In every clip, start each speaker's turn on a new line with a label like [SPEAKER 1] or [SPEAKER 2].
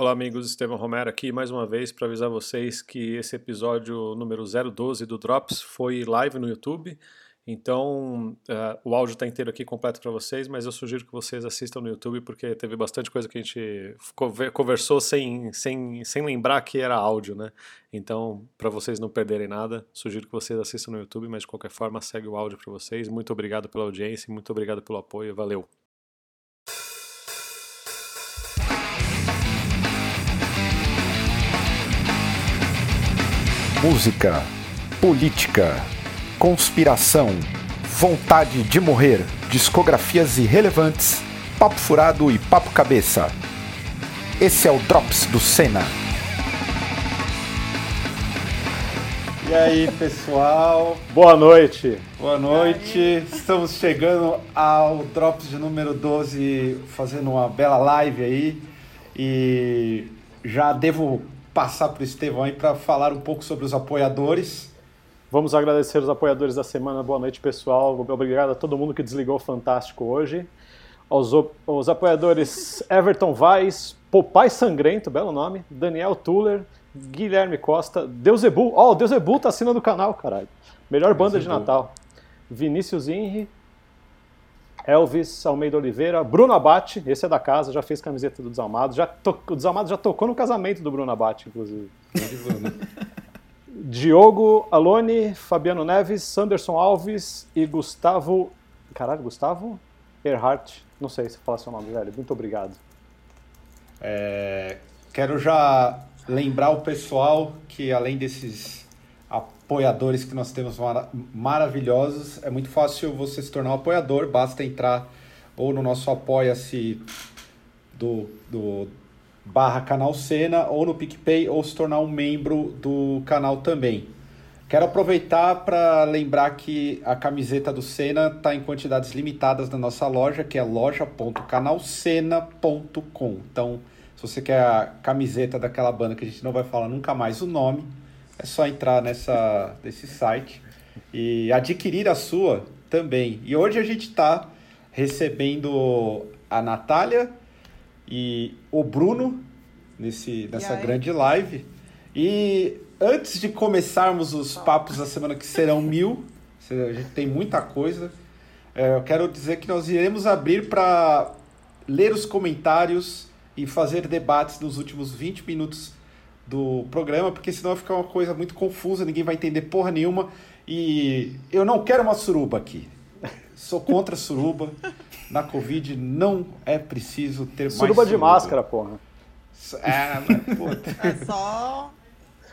[SPEAKER 1] Olá, amigos. Estevão Romero aqui mais uma vez para avisar vocês que esse episódio número 012 do Drops foi live no YouTube. Então, uh, o áudio está inteiro aqui completo para vocês, mas eu sugiro que vocês assistam no YouTube porque teve bastante coisa que a gente conversou sem, sem, sem lembrar que era áudio, né? Então, para vocês não perderem nada, sugiro que vocês assistam no YouTube, mas de qualquer forma, segue o áudio para vocês. Muito obrigado pela audiência, muito obrigado pelo apoio, valeu!
[SPEAKER 2] Música, política, conspiração, vontade de morrer, discografias irrelevantes, papo furado e papo cabeça. Esse é o Drops do Senna.
[SPEAKER 3] E aí, pessoal?
[SPEAKER 1] Boa noite.
[SPEAKER 3] Boa noite. Estamos chegando ao Drops de número 12, fazendo uma bela live aí. E já devo passar para o Estevão aí para falar um pouco sobre os apoiadores.
[SPEAKER 1] Vamos agradecer os apoiadores da semana. Boa noite, pessoal. Obrigado a todo mundo que desligou o Fantástico hoje. Aos, os apoiadores Everton Vaz, Popai Sangrento, belo nome, Daniel Tuller, Guilherme Costa, Deusebu. Ó, oh, o Deusebu tá assinando o canal, caralho. Melhor banda de Natal. Vinícius Inri, Elvis Almeida Oliveira, Bruno Abate, esse é da casa, já fez camiseta do Desalmado, já to... o Desalmado já tocou no casamento do Bruno Abate, inclusive. Diogo Alone, Fabiano Neves, Sanderson Alves e Gustavo. Caralho, Gustavo? Erhardt, não sei se fala seu nome, velho. Muito obrigado.
[SPEAKER 3] É... Quero já lembrar o pessoal que além desses apoiadores que nós temos mar maravilhosos. É muito fácil você se tornar um apoiador, basta entrar ou no nosso apoia-se do, do barra canal Cena ou no PicPay ou se tornar um membro do canal também. Quero aproveitar para lembrar que a camiseta do Cena está em quantidades limitadas na nossa loja, que é loja.canalcena.com. Então, se você quer a camiseta daquela banda que a gente não vai falar nunca mais o nome, é só entrar nessa, nesse site e adquirir a sua também. E hoje a gente está recebendo a Natália e o Bruno nesse, nessa grande live. E antes de começarmos os papos da semana que serão mil, a gente tem muita coisa, é, eu quero dizer que nós iremos abrir para ler os comentários e fazer debates nos últimos 20 minutos do programa, porque senão vai ficar uma coisa muito confusa, ninguém vai entender porra nenhuma. E eu não quero uma suruba aqui. Sou contra a suruba. Na Covid não é preciso ter
[SPEAKER 1] suruba mais suruba. de máscara, porra.
[SPEAKER 4] É, mas, É só.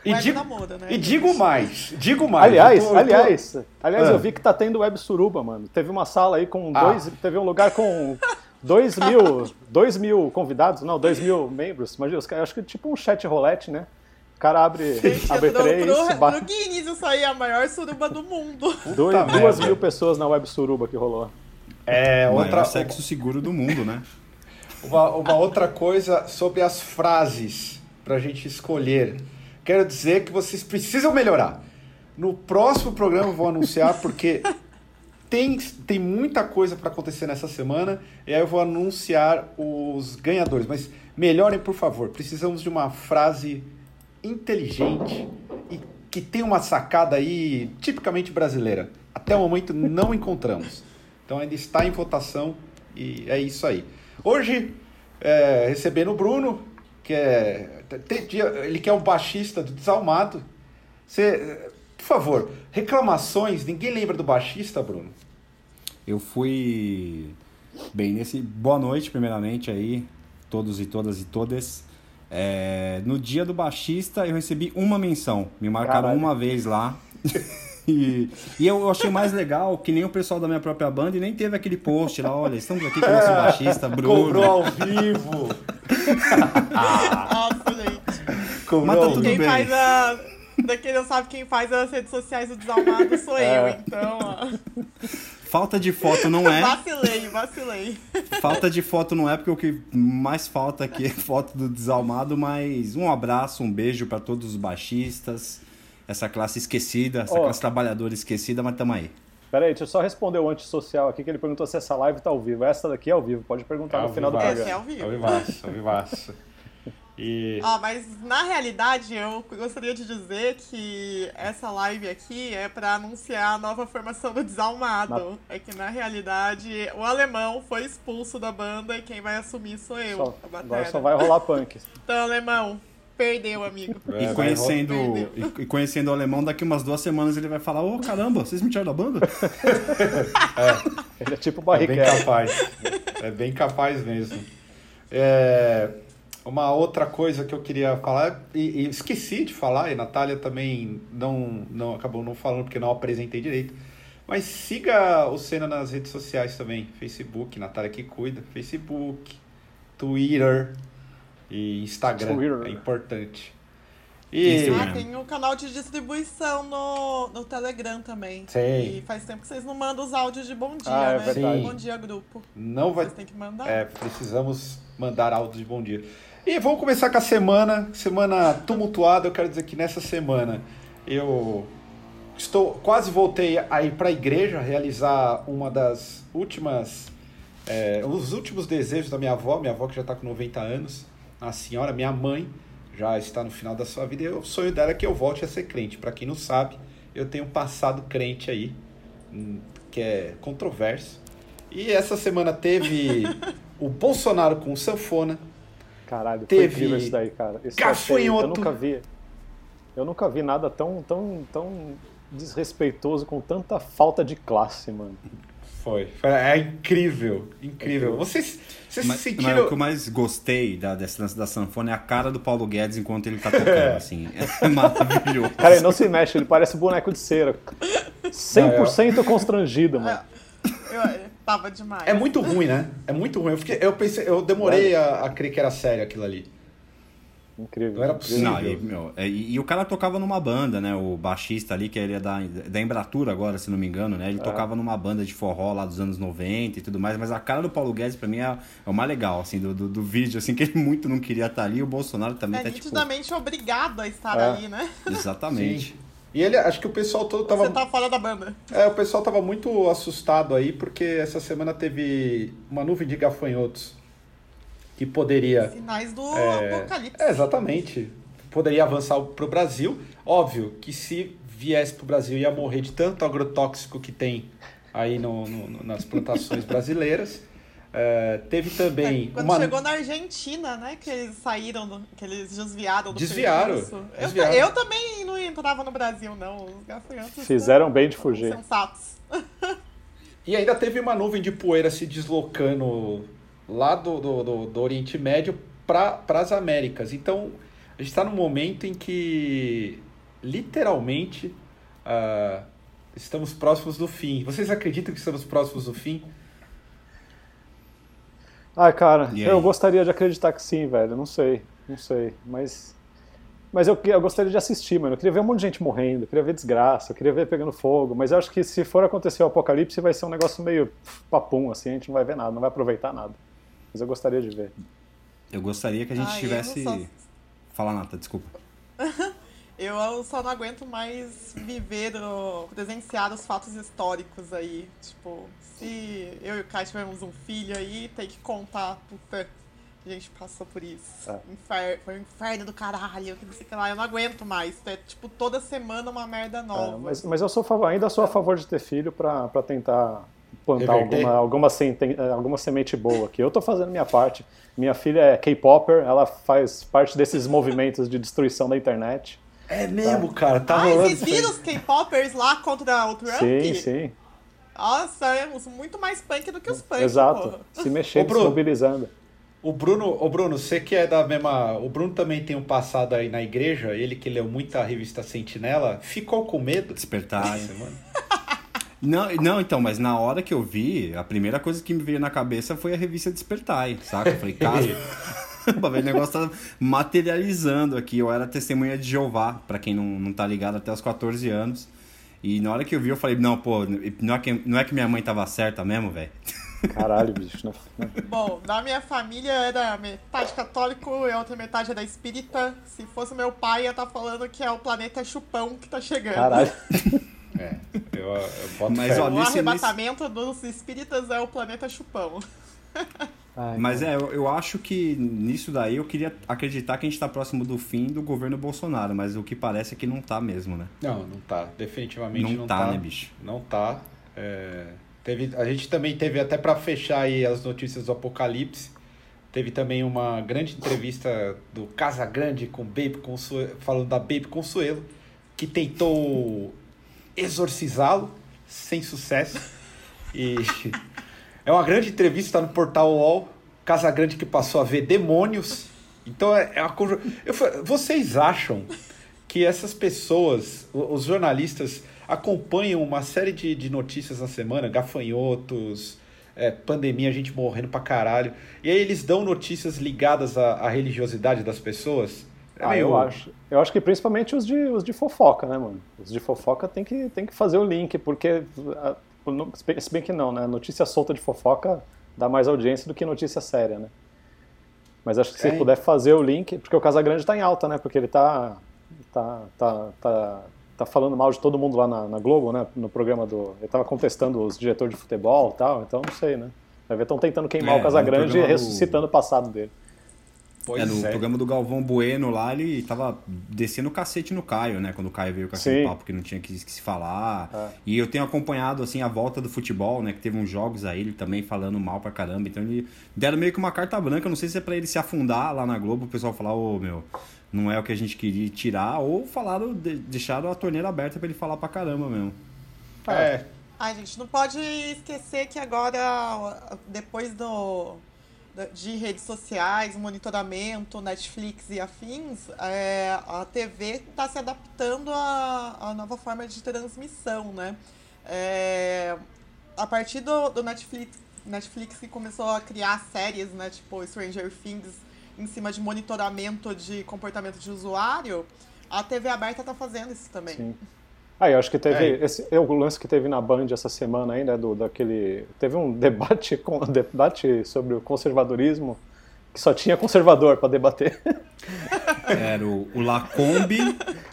[SPEAKER 3] E digo, moda, né, e digo mais, digo mais.
[SPEAKER 1] Aliás, eu tô, aliás, eu tô... aliás, ah. eu vi que tá tendo web suruba, mano. Teve uma sala aí com ah. dois, teve um lugar com dois mil, dois mil convidados, não, dois mil membros. Imagina, eu acho que tipo um chat roulette, né? O cara abre, Gente, abre
[SPEAKER 4] no, três. Pro, bate... no Guinness isso aí é a maior suruba do mundo.
[SPEAKER 1] Dois, duas mil pessoas na web suruba que rolou.
[SPEAKER 5] É, outra. sexo seguro do mundo, né?
[SPEAKER 3] Uma, uma outra coisa sobre as frases pra gente escolher. Quero dizer que vocês precisam melhorar. No próximo programa eu vou anunciar porque tem, tem muita coisa para acontecer nessa semana e aí eu vou anunciar os ganhadores. Mas melhorem, por favor. Precisamos de uma frase inteligente e que tem uma sacada aí tipicamente brasileira. Até o momento não encontramos. Então ainda está em votação e é isso aí. Hoje, é, recebendo o Bruno, que é. Ele que é um baixista do Desalmado. Você, por favor, reclamações. Ninguém lembra do baixista, Bruno?
[SPEAKER 5] Eu fui. Bem, nesse. Boa noite, primeiramente, aí, todos e todas e todas. É... No dia do baixista, eu recebi uma menção. Me marcaram Caralho. uma vez lá. E, e eu achei mais legal que nem o pessoal da minha própria banda e nem teve aquele post lá, olha, estamos aqui com o nosso baixista, Bruno.
[SPEAKER 3] Cobrou ao vivo.
[SPEAKER 4] ah.
[SPEAKER 5] Mas tá tudo
[SPEAKER 4] Quem
[SPEAKER 5] bem.
[SPEAKER 4] faz a Daqui não sabe quem faz as redes sociais do Desalmado sou é. eu, então, ó.
[SPEAKER 5] Falta de foto não é.
[SPEAKER 4] vacilei, vacilei.
[SPEAKER 5] Falta de foto não é, porque o que mais falta aqui é foto do Desalmado, mas um abraço, um beijo para todos os baixistas, essa classe esquecida, essa oh. classe trabalhadora esquecida, mas tamo aí.
[SPEAKER 1] Peraí, deixa eu só responder o antissocial aqui, que ele perguntou se essa live tá ao vivo. Essa daqui é ao vivo, pode perguntar é no final do programa.
[SPEAKER 4] Essa é ao vivo.
[SPEAKER 3] Ao vivaço, ao vivaço. E
[SPEAKER 4] Ó, mas na realidade eu gostaria de dizer que essa live aqui é pra anunciar a nova formação do Desalmado. É que na realidade o alemão foi expulso da banda e quem vai assumir sou eu,
[SPEAKER 1] Só-
[SPEAKER 4] a
[SPEAKER 1] agora só vai rolar punk.
[SPEAKER 4] Então, alemão, perdeu, amigo.
[SPEAKER 3] É,
[SPEAKER 5] E conhecendo,
[SPEAKER 4] rolar.
[SPEAKER 5] e, e conhecendo o alemão, daqui umas duas semanas ele vai falar: Ô caramba, vocês me tiraram da banda?
[SPEAKER 1] Ele é tipo
[SPEAKER 3] É bem capaz. É bem capaz mesmo. É, uma outra coisa que eu queria falar, e, e esqueci de falar, e a Natália também não, não acabou não falando porque não apresentei direito. Mas siga o Senna nas redes sociais também. Facebook, Natália que cuida. Facebook, Twitter e Instagram.
[SPEAKER 1] Twitter.
[SPEAKER 3] É importante. E.
[SPEAKER 4] Ah, tem o canal de distribuição no, no Telegram também.
[SPEAKER 3] Sei.
[SPEAKER 4] E faz tempo que vocês não mandam os áudios de bom dia,
[SPEAKER 1] Ah, é
[SPEAKER 4] né?
[SPEAKER 3] verdade.
[SPEAKER 4] Bom dia, grupo.
[SPEAKER 3] não vai
[SPEAKER 4] Vocês têm que mandar.
[SPEAKER 3] É, precisamos mandar áudio de bom dia. E vamos começar com a semana, semana tumultuada. Eu quero dizer que nessa semana eu estou quase voltei a ir para a igreja realizar uma das últimas, é, os últimos desejos da minha avó. Minha avó que já está com 90 anos, a senhora, minha mãe, já está no final da sua vida. E o sonho dela é que eu volte a ser crente. Para quem não sabe, eu tenho um passado crente aí, hum, que é controverso. E essa semana teve o Bolsonaro com o sanfona.
[SPEAKER 1] Caralho, foi
[SPEAKER 3] Teve
[SPEAKER 1] incrível isso daí, cara. Isso
[SPEAKER 3] gafanhoto.
[SPEAKER 1] Eu nunca vi. Eu nunca vi nada tão, tão, tão desrespeitoso com tanta falta de classe, mano.
[SPEAKER 3] Foi. Foi- É incrível, incrível. Vocês, vocês
[SPEAKER 5] Mas,
[SPEAKER 3] se
[SPEAKER 5] mas
[SPEAKER 3] sentiram.
[SPEAKER 5] o que eu mais gostei da, desse lance da sanfona é a cara do Paulo Guedes enquanto ele tá tocando, assim. É maravilhoso.
[SPEAKER 1] Cara, ele não se mexe, ele parece boneco de cera. 100% constrangido, mano.
[SPEAKER 4] Eu, eu- tava demais.
[SPEAKER 3] É muito ruim, né? É muito ruim. Eu, fiquei, eu pensei, eu demorei a, a crer que era sério aquilo ali.
[SPEAKER 1] Incrível.
[SPEAKER 3] Não era
[SPEAKER 1] incrível.
[SPEAKER 5] Não,
[SPEAKER 3] possível.
[SPEAKER 5] e, meu, é, e, e o cara tocava numa banda, né? O baixista ali, que ele é da, da Embratura agora, se não me engano, né? Ele tocava numa banda de forró lá dos anos 90 e tudo mais, mas a cara do Paulo Guedes, pra mim, é, é o mais legal, assim, do, do, do vídeo, assim, que ele muito não queria estar ali, e o Bolsonaro também
[SPEAKER 4] É
[SPEAKER 5] tá, tipo...
[SPEAKER 4] nitidamente obrigado a estar
[SPEAKER 1] É.
[SPEAKER 4] ali, né?
[SPEAKER 5] Exatamente.
[SPEAKER 3] E ele, acho que o pessoal todo tava.
[SPEAKER 4] Você tá fora da banda.
[SPEAKER 3] É, o pessoal tava muito assustado aí, porque essa semana teve uma nuvem de gafanhotos que poderia.
[SPEAKER 4] Sinais do
[SPEAKER 3] É,
[SPEAKER 4] apocalipse.
[SPEAKER 3] é, exatamente. Poderia avançar para o Brasil. Óbvio que se viesse para o Brasil ia morrer de tanto agrotóxico que tem aí no- no- nas plantações brasileiras. É, teve também
[SPEAKER 4] É, Quando
[SPEAKER 3] uma.
[SPEAKER 4] chegou na Argentina, né? Que eles saíram, do, que eles desviaram do
[SPEAKER 3] Desviaram,
[SPEAKER 4] serviço. Eu,
[SPEAKER 3] desviaram.
[SPEAKER 4] eu também não entrava no Brasil, não. Os gafanhotos
[SPEAKER 1] Fizeram bem de
[SPEAKER 4] são
[SPEAKER 1] fugir.
[SPEAKER 4] sensatos.
[SPEAKER 3] E ainda teve uma nuvem de poeira se deslocando lá do, do, do- do Oriente Médio para as Américas. Então, a gente está num momento em que, literalmente, ah, estamos próximos do fim. Vocês acreditam que estamos próximos do fim?
[SPEAKER 1] Ah, cara,
[SPEAKER 5] E
[SPEAKER 1] eu
[SPEAKER 5] aí?
[SPEAKER 1] gostaria de acreditar que sim, velho. Não sei, não sei. Mas. Mas eu, eu gostaria de assistir, mano. Eu queria ver um monte de gente morrendo, eu queria ver desgraça, eu queria ver pegando fogo. Mas eu acho que se for acontecer o apocalipse, vai ser um negócio meio papum, assim. A gente não vai ver nada, não vai aproveitar nada. Mas eu gostaria de ver.
[SPEAKER 5] Eu gostaria que a gente
[SPEAKER 4] Ai,
[SPEAKER 5] tivesse...
[SPEAKER 4] só-
[SPEAKER 5] Fala, Nata, desculpa.
[SPEAKER 4] Eu só não aguento mais viver, o- presenciar os fatos históricos aí. Tipo, se eu e o Kai tivermos um filho aí, tem que contar, puta, a gente passou por isso.
[SPEAKER 1] É.
[SPEAKER 4] Infer- foi um inferno do caralho, que não sei o que lá. Eu não aguento mais. É tipo, toda semana uma merda
[SPEAKER 1] É,
[SPEAKER 4] nova.
[SPEAKER 1] mas, mas eu sou ainda sou a favor de ter filho pra, pra tentar plantar
[SPEAKER 3] Reverter.
[SPEAKER 1] alguma, alguma, senten- eh, alguma semente boa aqui. Eu tô fazendo minha parte. Minha filha é K-Popper, ela faz parte desses movimentos de destruição da internet.
[SPEAKER 3] É mesmo, cara. Tá
[SPEAKER 4] Ai,
[SPEAKER 3] rolando
[SPEAKER 4] vocês viram os K-popers lá contra o Trump?
[SPEAKER 1] Sim, sim.
[SPEAKER 4] Nossa, é muito mais punk do que os punk,
[SPEAKER 1] Exato.
[SPEAKER 4] porra.
[SPEAKER 1] Se mexendo, se mobilizando.
[SPEAKER 3] O Bruno, o Bruno, você que é da mesma. O Bruno também tem um passado aí na igreja, ele que leu muita revista Sentinela, ficou com medo?
[SPEAKER 5] Despertar.
[SPEAKER 3] essa semana?
[SPEAKER 5] Não, não, então, mas na hora que eu vi, a primeira coisa que me veio na cabeça foi a revista Despertar, saca? Eu falei, cara, o negócio tá materializando aqui. Eu era testemunha de Jeová, pra quem não, não tá ligado, até os 14 anos. E na hora que eu vi, eu falei, não, pô, não é que, não é que minha mãe tava certa mesmo, velho?
[SPEAKER 1] Caralho, bicho, né?
[SPEAKER 4] Bom, na minha família era metade católico e a outra metade era espírita. Se fosse meu pai, ia estar falando que é o planeta chupão que tá chegando.
[SPEAKER 1] Caralho.
[SPEAKER 3] É, eu, eu boto
[SPEAKER 5] Mas, ó,
[SPEAKER 4] O
[SPEAKER 5] nesse-
[SPEAKER 4] arrebatamento dos espíritas é o planeta chupão.
[SPEAKER 1] Ai,
[SPEAKER 5] Mas é, eu, eu acho que nisso daí eu queria acreditar que a gente tá próximo do fim do governo Bolsonaro, mas o que parece é que não tá mesmo, né?
[SPEAKER 3] Não, não tá. Definitivamente não,
[SPEAKER 5] Não tá, né, bicho?
[SPEAKER 3] Não tá. É, teve, a gente também teve, até para fechar aí as notícias do Apocalipse, teve também uma grande entrevista do Casa Grande com Baby Consuelo, falando da Baby Consuelo, que tentou exorcizá-lo sem sucesso. E é uma grande entrevista tá no portal UOL. Casa Grande que passou a ver demônios. Então é, é uma conju- eu fa- Vocês acham que essas pessoas, os jornalistas, acompanham uma série de, de notícias na semana, gafanhotos, é, pandemia, gente morrendo pra caralho, e aí eles dão notícias ligadas à, à religiosidade das pessoas? É
[SPEAKER 1] Ah,
[SPEAKER 3] meio-
[SPEAKER 1] eu acho. Eu acho que principalmente os de, os de fofoca, né, mano? Os de fofoca tem que, tem que fazer o link, porque. No- Se bem- que não, né? Notícia solta de fofoca dá mais audiência do que notícia séria, né? Mas acho que se
[SPEAKER 3] É.
[SPEAKER 1] puder fazer o link, porque o Casagrande tá em alta, né? Porque ele tá. tá, tá, tá, tá falando mal de todo mundo lá na, na Globo, né? No programa do. Ele tava contestando os diretores de futebol e tal, então não sei, né? Vai ver, estão tentando queimar
[SPEAKER 5] É,
[SPEAKER 1] o Casagrande
[SPEAKER 5] no programa
[SPEAKER 1] e
[SPEAKER 5] do-
[SPEAKER 1] ressuscitando o passado dele.
[SPEAKER 3] Pois
[SPEAKER 5] é, no
[SPEAKER 3] é.
[SPEAKER 5] programa do Galvão Bueno lá, ele tava descendo o cacete no Caio, né? Quando o Caio veio com aquele papo que não tinha que, que se falar.
[SPEAKER 1] É.
[SPEAKER 5] E eu tenho acompanhado, assim, a volta do futebol, né? Que teve uns jogos aí, ele também falando mal pra caramba. Então ele deram meio que uma carta branca. Não sei se é pra ele se afundar lá na Globo, o pessoal falar, ô, meu, não é o que a gente queria tirar. Ou falaram, de- deixaram a torneira aberta pra ele falar pra caramba mesmo.
[SPEAKER 3] É,
[SPEAKER 4] Ai, gente, não pode esquecer que agora, depois do, de redes sociais, monitoramento, Netflix e afins, é, a TV está se adaptando à, à nova forma de transmissão, né? É, a partir do, do Netflix, Netflix que começou a criar séries, né, tipo Stranger Things, em cima de monitoramento de comportamento de usuário, a TV aberta está fazendo isso também.
[SPEAKER 1] Sim. Ah, eu acho que teve.
[SPEAKER 3] É.
[SPEAKER 1] Esse, é o lance que teve na Band essa semana aí, né? Do, daquele. Teve um debate, com, debate sobre o conservadorismo que só tinha conservador para debater.
[SPEAKER 5] Era o, o Lacombe,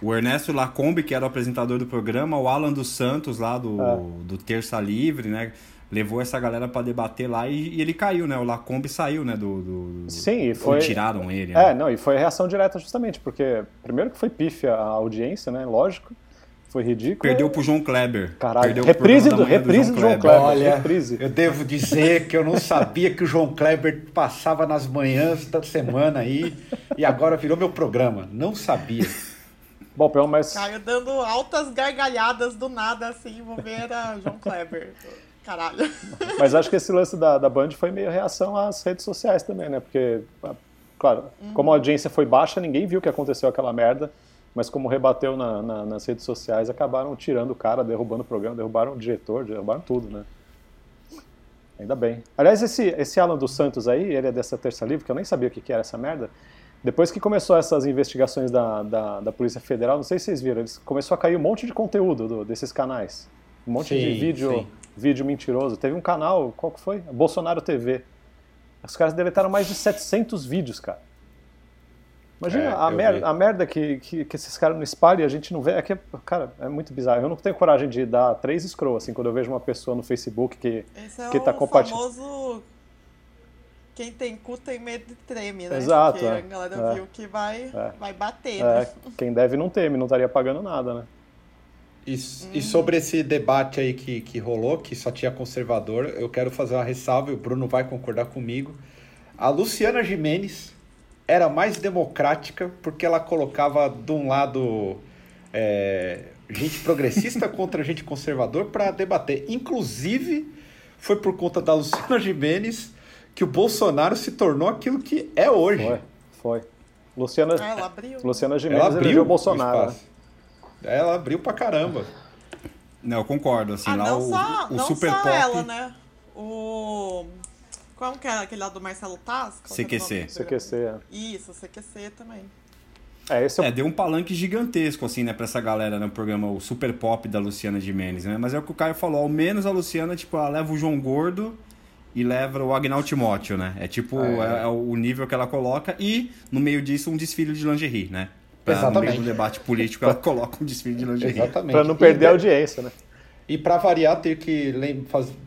[SPEAKER 5] o Ernesto Lacombe, que era o apresentador do programa, o Alan dos Santos, lá do,
[SPEAKER 1] É.
[SPEAKER 5] do Terça Livre, né? Levou essa galera pra debater lá e, e ele caiu, né? O Lacombe saiu, né? Do, do-
[SPEAKER 1] Sim, e foi-
[SPEAKER 5] tiraram ele. né?
[SPEAKER 1] É, não, e foi reação direta justamente, porque primeiro que foi pífia a audiência, né? Lógico. Foi ridículo.
[SPEAKER 5] Perdeu pro João Kleber.
[SPEAKER 1] Caralho,
[SPEAKER 5] Perdeu pro
[SPEAKER 1] reprise do, reprise do João Kleber.
[SPEAKER 3] Olha,
[SPEAKER 1] reprise.
[SPEAKER 3] eu devo dizer que eu não sabia que o João Kleber passava nas manhãs da semana aí e agora virou meu programa. Não sabia.
[SPEAKER 1] Bom, pelo menos.
[SPEAKER 4] Caio dando altas gargalhadas do nada, assim, vou ver a João Kleber. Caralho.
[SPEAKER 1] Mas acho que esse lance da, da Band foi meio reação às redes sociais também, né? Porque, claro, como a audiência foi baixa, ninguém viu que aconteceu aquela merda. Mas como rebateu na- na- nas redes sociais, acabaram tirando o cara, derrubando o programa, derrubaram o diretor, derrubaram tudo, né? Ainda bem. Aliás, esse, esse Alan dos Santos aí, ele é dessa Terça Livre, que eu nem sabia o que, que era essa merda. Depois que começou essas investigações da, da, da Polícia Federal, não sei se vocês viram, eles começou a cair um monte de conteúdo do- desses canais. Um monte de
[SPEAKER 3] Sim,
[SPEAKER 1] vídeo,
[SPEAKER 3] sim.
[SPEAKER 1] vídeo mentiroso. Teve um canal, qual que foi? Bolsonaro TV. Os caras deletaram mais de 700 vídeos, cara. Imagina
[SPEAKER 3] É,
[SPEAKER 1] a,
[SPEAKER 3] eu
[SPEAKER 1] mer
[SPEAKER 3] vi.
[SPEAKER 1] a merda que, que, que esses caras não espalham e a gente não vê. É que, cara, é muito bizarro. Eu não tenho coragem de dar três scroll, assim, quando eu vejo uma pessoa no Facebook que.
[SPEAKER 4] Esse é
[SPEAKER 1] Que
[SPEAKER 4] o
[SPEAKER 1] tá comparti-
[SPEAKER 4] famoso quem tem cu tem medo e treme, né?
[SPEAKER 1] Exato,
[SPEAKER 4] Porque
[SPEAKER 1] é.
[SPEAKER 4] a galera
[SPEAKER 1] É.
[SPEAKER 4] viu que vai,
[SPEAKER 1] É.
[SPEAKER 4] vai bater,
[SPEAKER 1] É,
[SPEAKER 4] né?
[SPEAKER 1] quem deve não teme, não estaria pagando nada, né?
[SPEAKER 3] E, e sobre esse debate aí que, que rolou, que só tinha conservador, eu quero fazer uma ressalva, e o Bruno vai concordar comigo. A Luciana Jimenez era mais democrática porque ela colocava de um lado é, gente progressista contra gente conservador para debater. Inclusive, foi por conta da Luciana Jimenez que o Bolsonaro se tornou aquilo que é hoje.
[SPEAKER 1] Foi, foi. Luciana,
[SPEAKER 4] Ah, ela abriu.
[SPEAKER 1] Luciana
[SPEAKER 3] Ela
[SPEAKER 1] Gimenez
[SPEAKER 3] abriu o
[SPEAKER 1] o Bolsonaro. né?
[SPEAKER 3] espaço. Ela abriu pra caramba.
[SPEAKER 5] Não, eu concordo, assim,
[SPEAKER 4] ah,
[SPEAKER 5] lá
[SPEAKER 4] não
[SPEAKER 5] o,
[SPEAKER 4] só,
[SPEAKER 5] o
[SPEAKER 4] não
[SPEAKER 5] Super
[SPEAKER 4] só
[SPEAKER 5] Pop...
[SPEAKER 4] ela, né? O... Como que é aquele lá do Marcelo Taz? Qual que é o
[SPEAKER 5] CQC.
[SPEAKER 1] CQC, é.
[SPEAKER 4] Isso, CQC também.
[SPEAKER 1] É, esse é o
[SPEAKER 5] É, deu um palanque gigantesco, assim, né, pra essa galera no programa, o Super Pop da Luciana Gimenez, né? Mas é o que o Caio falou, ao menos a Luciana, tipo, ela leva o João Gordo e leva o Agnaldo Timóteo, né? É tipo,
[SPEAKER 3] É.
[SPEAKER 5] é, é o nível que ela coloca e, no meio disso, um desfile de lingerie, né? Pra, no
[SPEAKER 3] Exatamente.
[SPEAKER 5] meio do debate político, ela coloca um desfile de lingerie.
[SPEAKER 3] Exatamente.
[SPEAKER 1] Pra não
[SPEAKER 3] E
[SPEAKER 1] perder
[SPEAKER 3] de-
[SPEAKER 1] a audiência, né?
[SPEAKER 3] E para variar, tenho que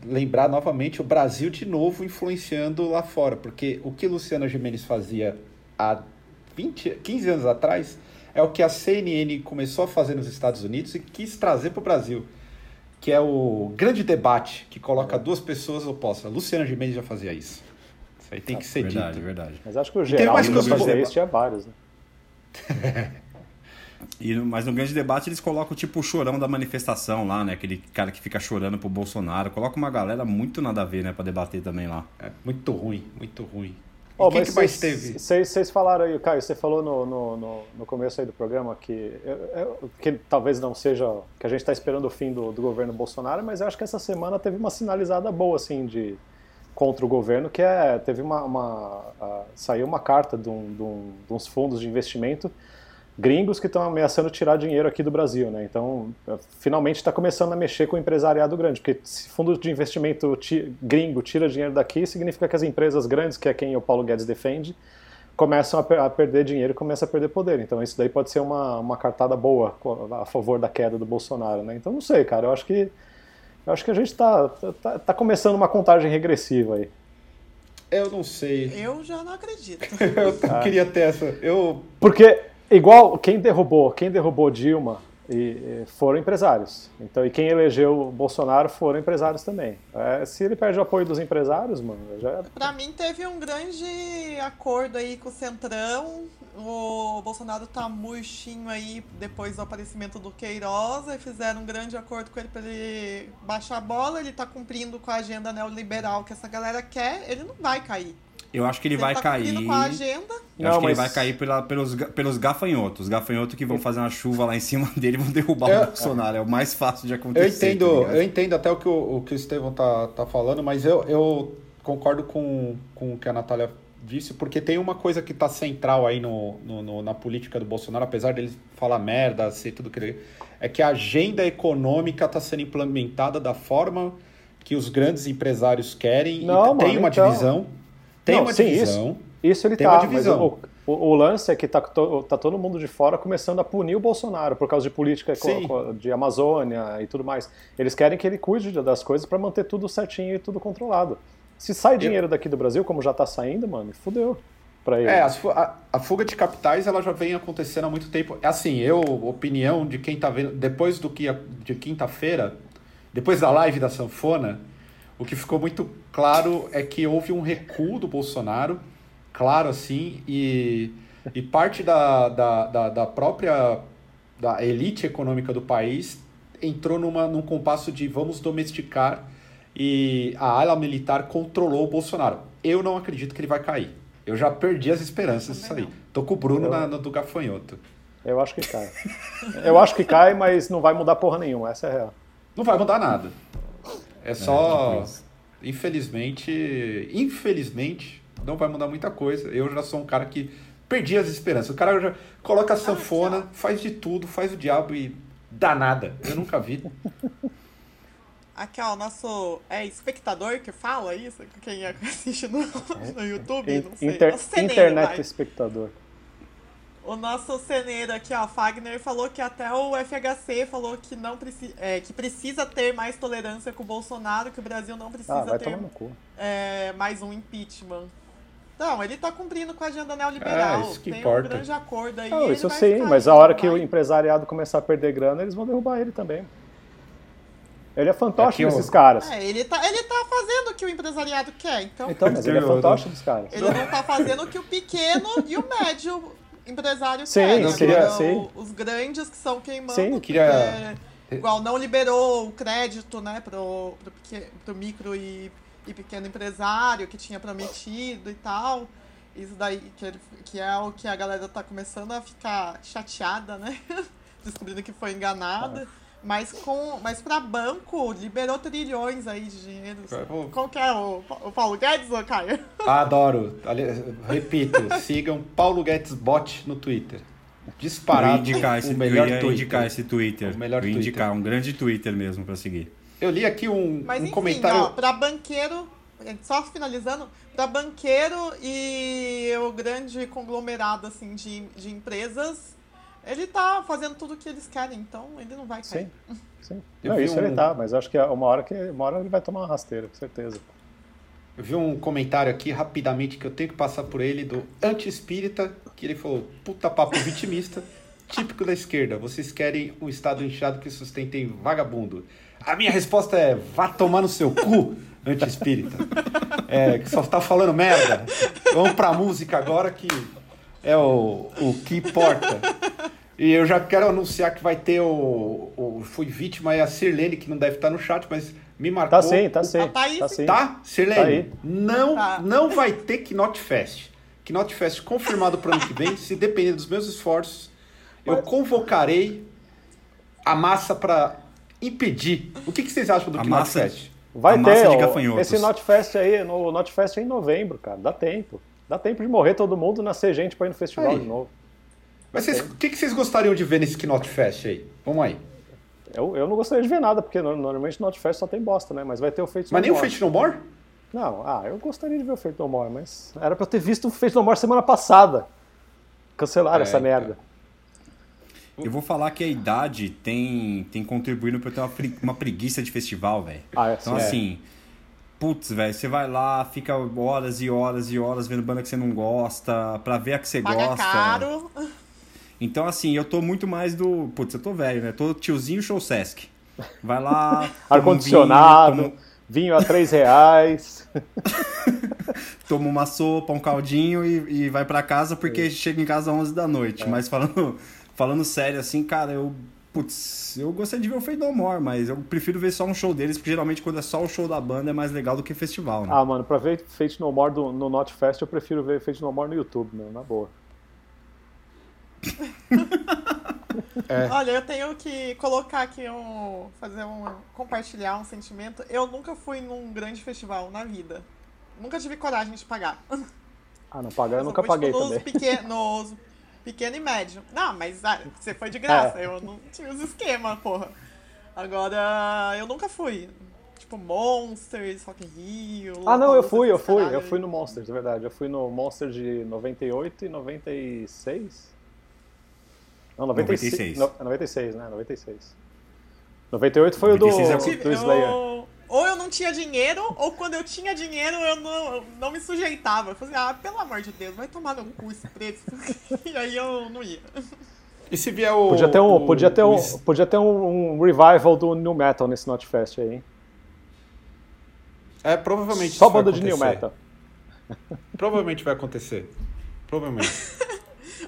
[SPEAKER 3] lembrar novamente o Brasil de novo influenciando lá fora, porque o que Luciana Gimenez fazia há 20, 15 anos atrás é o que a CNN começou a fazer nos Estados Unidos e quis trazer para o Brasil, que é o grande debate que coloca duas pessoas opostas. Luciana Gimenez já fazia isso. Isso aí tem que ser
[SPEAKER 5] verdade,
[SPEAKER 3] dito.
[SPEAKER 5] verdade.
[SPEAKER 1] Mas acho que o
[SPEAKER 3] tem
[SPEAKER 1] geral
[SPEAKER 3] mais
[SPEAKER 1] que isso tinha vários, né?
[SPEAKER 5] E, no- mas no grande debate eles colocam tipo o chorão da manifestação lá, né? Aquele cara que fica chorando pro Bolsonaro. Coloca uma galera muito nada a ver, né? Pra debater também lá.
[SPEAKER 3] É, muito ruim, muito ruim. Quem
[SPEAKER 1] mas
[SPEAKER 3] que mais
[SPEAKER 1] vocês-
[SPEAKER 3] teve?
[SPEAKER 1] Vocês falaram aí, Caio, você falou no, no, no, no começo aí do programa que, eu- eu- que talvez não seja que a gente está esperando o fim do, do governo Bolsonaro, mas eu acho que essa semana teve uma sinalizada boa assim de contra o governo, que é teve uma, uma a- saiu uma carta de, um, de, um, de uns fundos de investimento gringos que estão ameaçando tirar dinheiro aqui do Brasil, né? Então, eh, finalmente está começando a mexer com o empresariado grande, porque se fundo de investimento ti- gringo tira dinheiro daqui, significa que as empresas grandes, que é quem o Paulo Guedes defende, começam a, per- a perder dinheiro e começam a perder poder. Então, isso daí pode ser uma, uma cartada boa a favor da queda do Bolsonaro, né? Então, não sei, cara. Eu acho que eu acho que a gente está tá, tá começando uma contagem regressiva aí.
[SPEAKER 3] Eu não sei.
[SPEAKER 4] Eu já não acredito.
[SPEAKER 3] Eu queria ter essa. Eu
[SPEAKER 1] Porque, igual, quem derrubou, quem derrubou Dilma e, e foram empresários. Então, e quem elegeu o Bolsonaro foram empresários também. É, se ele perde o apoio dos empresários, mano, já
[SPEAKER 4] Pra mim teve um grande acordo aí com o Centrão. O Bolsonaro tá murchinho aí depois do aparecimento do Queiroz. Aí fizeram um grande acordo com ele pra ele baixar a bola. Ele tá cumprindo com a agenda neoliberal que essa galera quer. Ele não vai cair.
[SPEAKER 5] Eu acho que ele
[SPEAKER 4] Se
[SPEAKER 5] vai
[SPEAKER 4] tá
[SPEAKER 5] cair.
[SPEAKER 4] com a agenda.
[SPEAKER 5] Eu
[SPEAKER 1] Não,
[SPEAKER 5] acho que
[SPEAKER 1] mas-
[SPEAKER 5] ele vai cair pela- pelos, pelos gafanhotos. Os gafanhotos que vão fazer uma chuva lá em cima dele e vão derrubar
[SPEAKER 3] Eu-
[SPEAKER 5] o Bolsonaro. É o mais fácil de
[SPEAKER 3] Eu
[SPEAKER 5] acontecer.
[SPEAKER 3] entendo,
[SPEAKER 5] tá
[SPEAKER 3] eu entendo até o que o, o que o Estevão tá, tá falando, mas eu, eu concordo com, com o que a Natália disse, porque tem uma coisa que tá central aí no, no- no- na política do Bolsonaro, apesar dele falar merda, ser tudo que ele. É que a agenda econômica está sendo implementada da forma que os grandes empresários querem.
[SPEAKER 1] Não,
[SPEAKER 3] e tem
[SPEAKER 1] mano,
[SPEAKER 3] uma
[SPEAKER 1] então-
[SPEAKER 3] divisão. Tem
[SPEAKER 1] Não,
[SPEAKER 3] uma
[SPEAKER 1] sim,
[SPEAKER 3] divisão.
[SPEAKER 1] Isso ele
[SPEAKER 3] Tem
[SPEAKER 1] tá,
[SPEAKER 3] uma divisão.
[SPEAKER 1] o, o- o lance é que tá, to- tá todo mundo de fora começando a punir o Bolsonaro por causa de política co- de Amazônia e tudo mais. Eles querem que ele cuide das coisas para manter tudo certinho e tudo controlado. Se sai dinheiro daqui do Brasil, como já tá saindo, mano, fudeu.
[SPEAKER 3] É, a, a fuga de capitais ela já vem acontecendo há muito tempo. Assim, eu, opinião de quem tá vendo, depois do que de quinta-feira, depois da live da sanfona, o que ficou muito claro é que houve um recuo do Bolsonaro, claro assim, e, e parte da, da, da, da própria da elite econômica do país entrou numa, num compasso de vamos domesticar e a ala militar controlou o Bolsonaro. Eu não acredito que ele vai cair. Eu já perdi as esperanças disso aí. Tô com o Bruno na, no do gafanhoto.
[SPEAKER 1] Eu acho que cai. Eu acho que cai, mas não vai mudar porra nenhuma, essa é a real.
[SPEAKER 3] Não vai mudar nada. É só.
[SPEAKER 5] tipo isso.
[SPEAKER 3] infelizmente. Infelizmente, não vai mudar muita coisa. Eu já sou um cara que perdi as esperanças. O cara já coloca a sanfona, faz de tudo, faz o diabo e dá nada. Eu nunca vi.
[SPEAKER 4] Aqui, ó, o nosso é espectador que fala isso, quem assiste no, no YouTube,
[SPEAKER 1] In-
[SPEAKER 4] não sei.
[SPEAKER 1] inter- internet espectador.
[SPEAKER 4] O nosso ceneiro aqui, ó, Fagner, falou que até o FHC falou que, não preci é, que precisa ter mais tolerância com o Bolsonaro, que o Brasil não
[SPEAKER 1] Ah,
[SPEAKER 4] precisa
[SPEAKER 1] vai
[SPEAKER 4] ter
[SPEAKER 1] tomar no cu.
[SPEAKER 4] é, mais um impeachment. Não, ele tá cumprindo com a agenda neoliberal.
[SPEAKER 3] É, isso que
[SPEAKER 4] Tem
[SPEAKER 3] importa.
[SPEAKER 4] um grande acordo aí.
[SPEAKER 1] Não, isso eu sei, mas a hora que
[SPEAKER 4] vai.
[SPEAKER 1] o empresariado começar a perder grana, eles vão derrubar ele também. Ele é fantoche
[SPEAKER 3] ó.
[SPEAKER 1] desses caras.
[SPEAKER 4] É, ele tá, ele tá fazendo o que o empresariado quer, então.
[SPEAKER 1] Então, mas ele é fantoche dos caras.
[SPEAKER 4] Ele não tá fazendo o que o pequeno e o médio empresário
[SPEAKER 1] Sim,
[SPEAKER 4] quer.
[SPEAKER 3] não
[SPEAKER 4] né?
[SPEAKER 3] queria-
[SPEAKER 4] Agora,
[SPEAKER 1] sim.
[SPEAKER 4] o- Os grandes que são quem manda.
[SPEAKER 1] Sim,
[SPEAKER 4] porque,
[SPEAKER 3] queria-
[SPEAKER 4] Igual não liberou o crédito, né, pro, pro, peque- pro micro e, e pequeno empresário que tinha prometido e tal. Isso daí, que, que é o que a galera tá começando a ficar chateada, né? Descobrindo que foi enganada. Mas, com, mas pra banco, liberou trilhões aí de dinheiro.
[SPEAKER 3] Vou-
[SPEAKER 4] Qual que é o, o Paulo Guedes ou Caio?
[SPEAKER 3] Adoro. Ali- Repito, sigam Paulo Guedes Bot no Twitter. Disparado
[SPEAKER 5] indicar esse,
[SPEAKER 3] o melhor
[SPEAKER 5] eu ia
[SPEAKER 3] Twitter.
[SPEAKER 5] indicar esse Twitter.
[SPEAKER 3] O melhor
[SPEAKER 5] eu
[SPEAKER 3] Twitter.
[SPEAKER 5] indicar um grande Twitter mesmo pra seguir.
[SPEAKER 3] Eu li aqui um,
[SPEAKER 4] Mas
[SPEAKER 3] um
[SPEAKER 4] enfim,
[SPEAKER 3] comentário.
[SPEAKER 4] ó, pra banqueiro, só finalizando, pra banqueiro e o grande conglomerado assim, de, de empresas, Ele tá fazendo tudo o que eles querem, então ele não vai cair.
[SPEAKER 1] Sim, sim.
[SPEAKER 3] Eu
[SPEAKER 1] Não,
[SPEAKER 3] vi
[SPEAKER 1] isso
[SPEAKER 3] um-
[SPEAKER 1] ele tá, mas acho que uma hora, que, uma hora ele vai tomar uma rasteira, com certeza.
[SPEAKER 3] Eu vi um comentário aqui rapidamente que eu tenho que passar por ele do anti-espírita, que ele falou: puta papo vitimista, típico da esquerda. Vocês querem um Estado inchado que sustentem vagabundo. A minha resposta é: vá tomar no seu cu, anti-espírita. É, que só tá falando merda. Vamos pra música agora que é o, o que importa. E eu já quero anunciar que vai ter o. o fui vítima é a Sirlene, que não deve estar no chat, mas me marcou.
[SPEAKER 1] Tá sim, tá sim.
[SPEAKER 4] tá aí,
[SPEAKER 1] Tá
[SPEAKER 4] sim.
[SPEAKER 3] Tá, Sirlene?
[SPEAKER 1] Tá aí.
[SPEAKER 3] Não,
[SPEAKER 4] Tá.
[SPEAKER 3] não vai ter Knot Fest. Knot Fest confirmado para o ano que vem. Se depender dos meus esforços, eu convocarei a massa para impedir. O que, que vocês acham do
[SPEAKER 5] A
[SPEAKER 3] Knot
[SPEAKER 5] massa-
[SPEAKER 3] Fest?
[SPEAKER 1] Vai
[SPEAKER 5] A massa
[SPEAKER 1] ter,
[SPEAKER 5] de
[SPEAKER 1] ó, esse Notfest aí, no Notfest é em novembro, cara, dá tempo. Dá tempo de morrer todo mundo, nascer gente pra ir no festival
[SPEAKER 3] Aí.
[SPEAKER 1] de novo.
[SPEAKER 3] Mas o que, que vocês gostariam de ver nesse Knot Fest aí? Vamos aí.
[SPEAKER 1] Eu, eu não gostaria de ver nada, porque no- normalmente Notfest só tem bosta, né? Mas vai ter o Fate
[SPEAKER 3] Mas
[SPEAKER 1] No
[SPEAKER 3] nem o
[SPEAKER 1] More.
[SPEAKER 3] Fate No More?
[SPEAKER 1] Não, ah, eu gostaria de ver o Fate No More, mas era pra eu ter visto o Fate No More semana passada. Cancelaram
[SPEAKER 3] É,
[SPEAKER 1] essa
[SPEAKER 3] então.
[SPEAKER 1] merda.
[SPEAKER 5] Eu vou falar que a idade tem, tem contribuído pra eu ter uma, pre- uma preguiça de festival, velho.
[SPEAKER 1] Ah, é,
[SPEAKER 5] Então,
[SPEAKER 1] sim.
[SPEAKER 5] assim, putz, velho, você vai lá, fica horas e horas e horas vendo banda que você não gosta, pra ver a que você
[SPEAKER 4] Paga
[SPEAKER 5] gosta.
[SPEAKER 4] caro.
[SPEAKER 5] Então, assim, eu tô muito mais do. Putz, eu tô velho, né? Tô tiozinho show Sesc. Vai lá. toma um
[SPEAKER 1] Ar-condicionado,
[SPEAKER 5] vinho,
[SPEAKER 1] vinho a 3 reais.
[SPEAKER 5] Toma, uma sopa, um caldinho e, e vai pra casa porque chega em casa às 11 da noite.
[SPEAKER 1] É.
[SPEAKER 5] Mas falando, falando sério, assim, cara, eu. Putz, eu gostaria de ver o Fade No More, mas eu prefiro ver só um show deles, porque geralmente quando é só o show da banda é mais legal do que festival, né?
[SPEAKER 1] Ah, mano, pra ver Fate No More do- no Notfest, eu prefiro ver Fate No More no YouTube, meu, na boa.
[SPEAKER 3] É.
[SPEAKER 4] Olha, eu tenho que colocar aqui um. fazer um. compartilhar um sentimento. Eu nunca fui num grande festival na vida. Nunca tive coragem de pagar.
[SPEAKER 1] Ah, não pagar, eu nunca
[SPEAKER 4] fui,
[SPEAKER 1] paguei
[SPEAKER 4] tipo,
[SPEAKER 1] também.
[SPEAKER 4] pequen- nos pequeno e médio. Não, mas ah, você foi de graça.
[SPEAKER 1] É.
[SPEAKER 4] Eu não tinha os esquemas, porra. Agora, eu nunca fui. Tipo, Monsters, Rock in Rio.
[SPEAKER 1] Ah, não, eu fui, eu fui.
[SPEAKER 4] caralho
[SPEAKER 1] Eu fui no Monsters, é verdade. Eu fui no Monsters de 98 e 96. Não, 96.
[SPEAKER 5] 96.
[SPEAKER 1] No, 96, né? 96. 98 foi
[SPEAKER 5] 96 é
[SPEAKER 1] o
[SPEAKER 5] o-
[SPEAKER 1] do,
[SPEAKER 4] Tive-
[SPEAKER 1] do Slayer.
[SPEAKER 4] eu- ou eu não tinha dinheiro, ou quando eu tinha dinheiro eu não, eu não me sujeitava. Eu falei, ah, pelo amor de Deus, vai tomar no cu esse preço. e aí eu não ia.
[SPEAKER 3] E se vier o.
[SPEAKER 1] Podia ter um,
[SPEAKER 3] o-
[SPEAKER 1] podia ter
[SPEAKER 3] o
[SPEAKER 1] um,
[SPEAKER 3] es-
[SPEAKER 1] podia ter um, um revival do New Metal nesse Notfest aí, hein?
[SPEAKER 3] É, provavelmente.
[SPEAKER 1] Só banda de New. Metal.
[SPEAKER 3] Provavelmente vai acontecer. Provavelmente.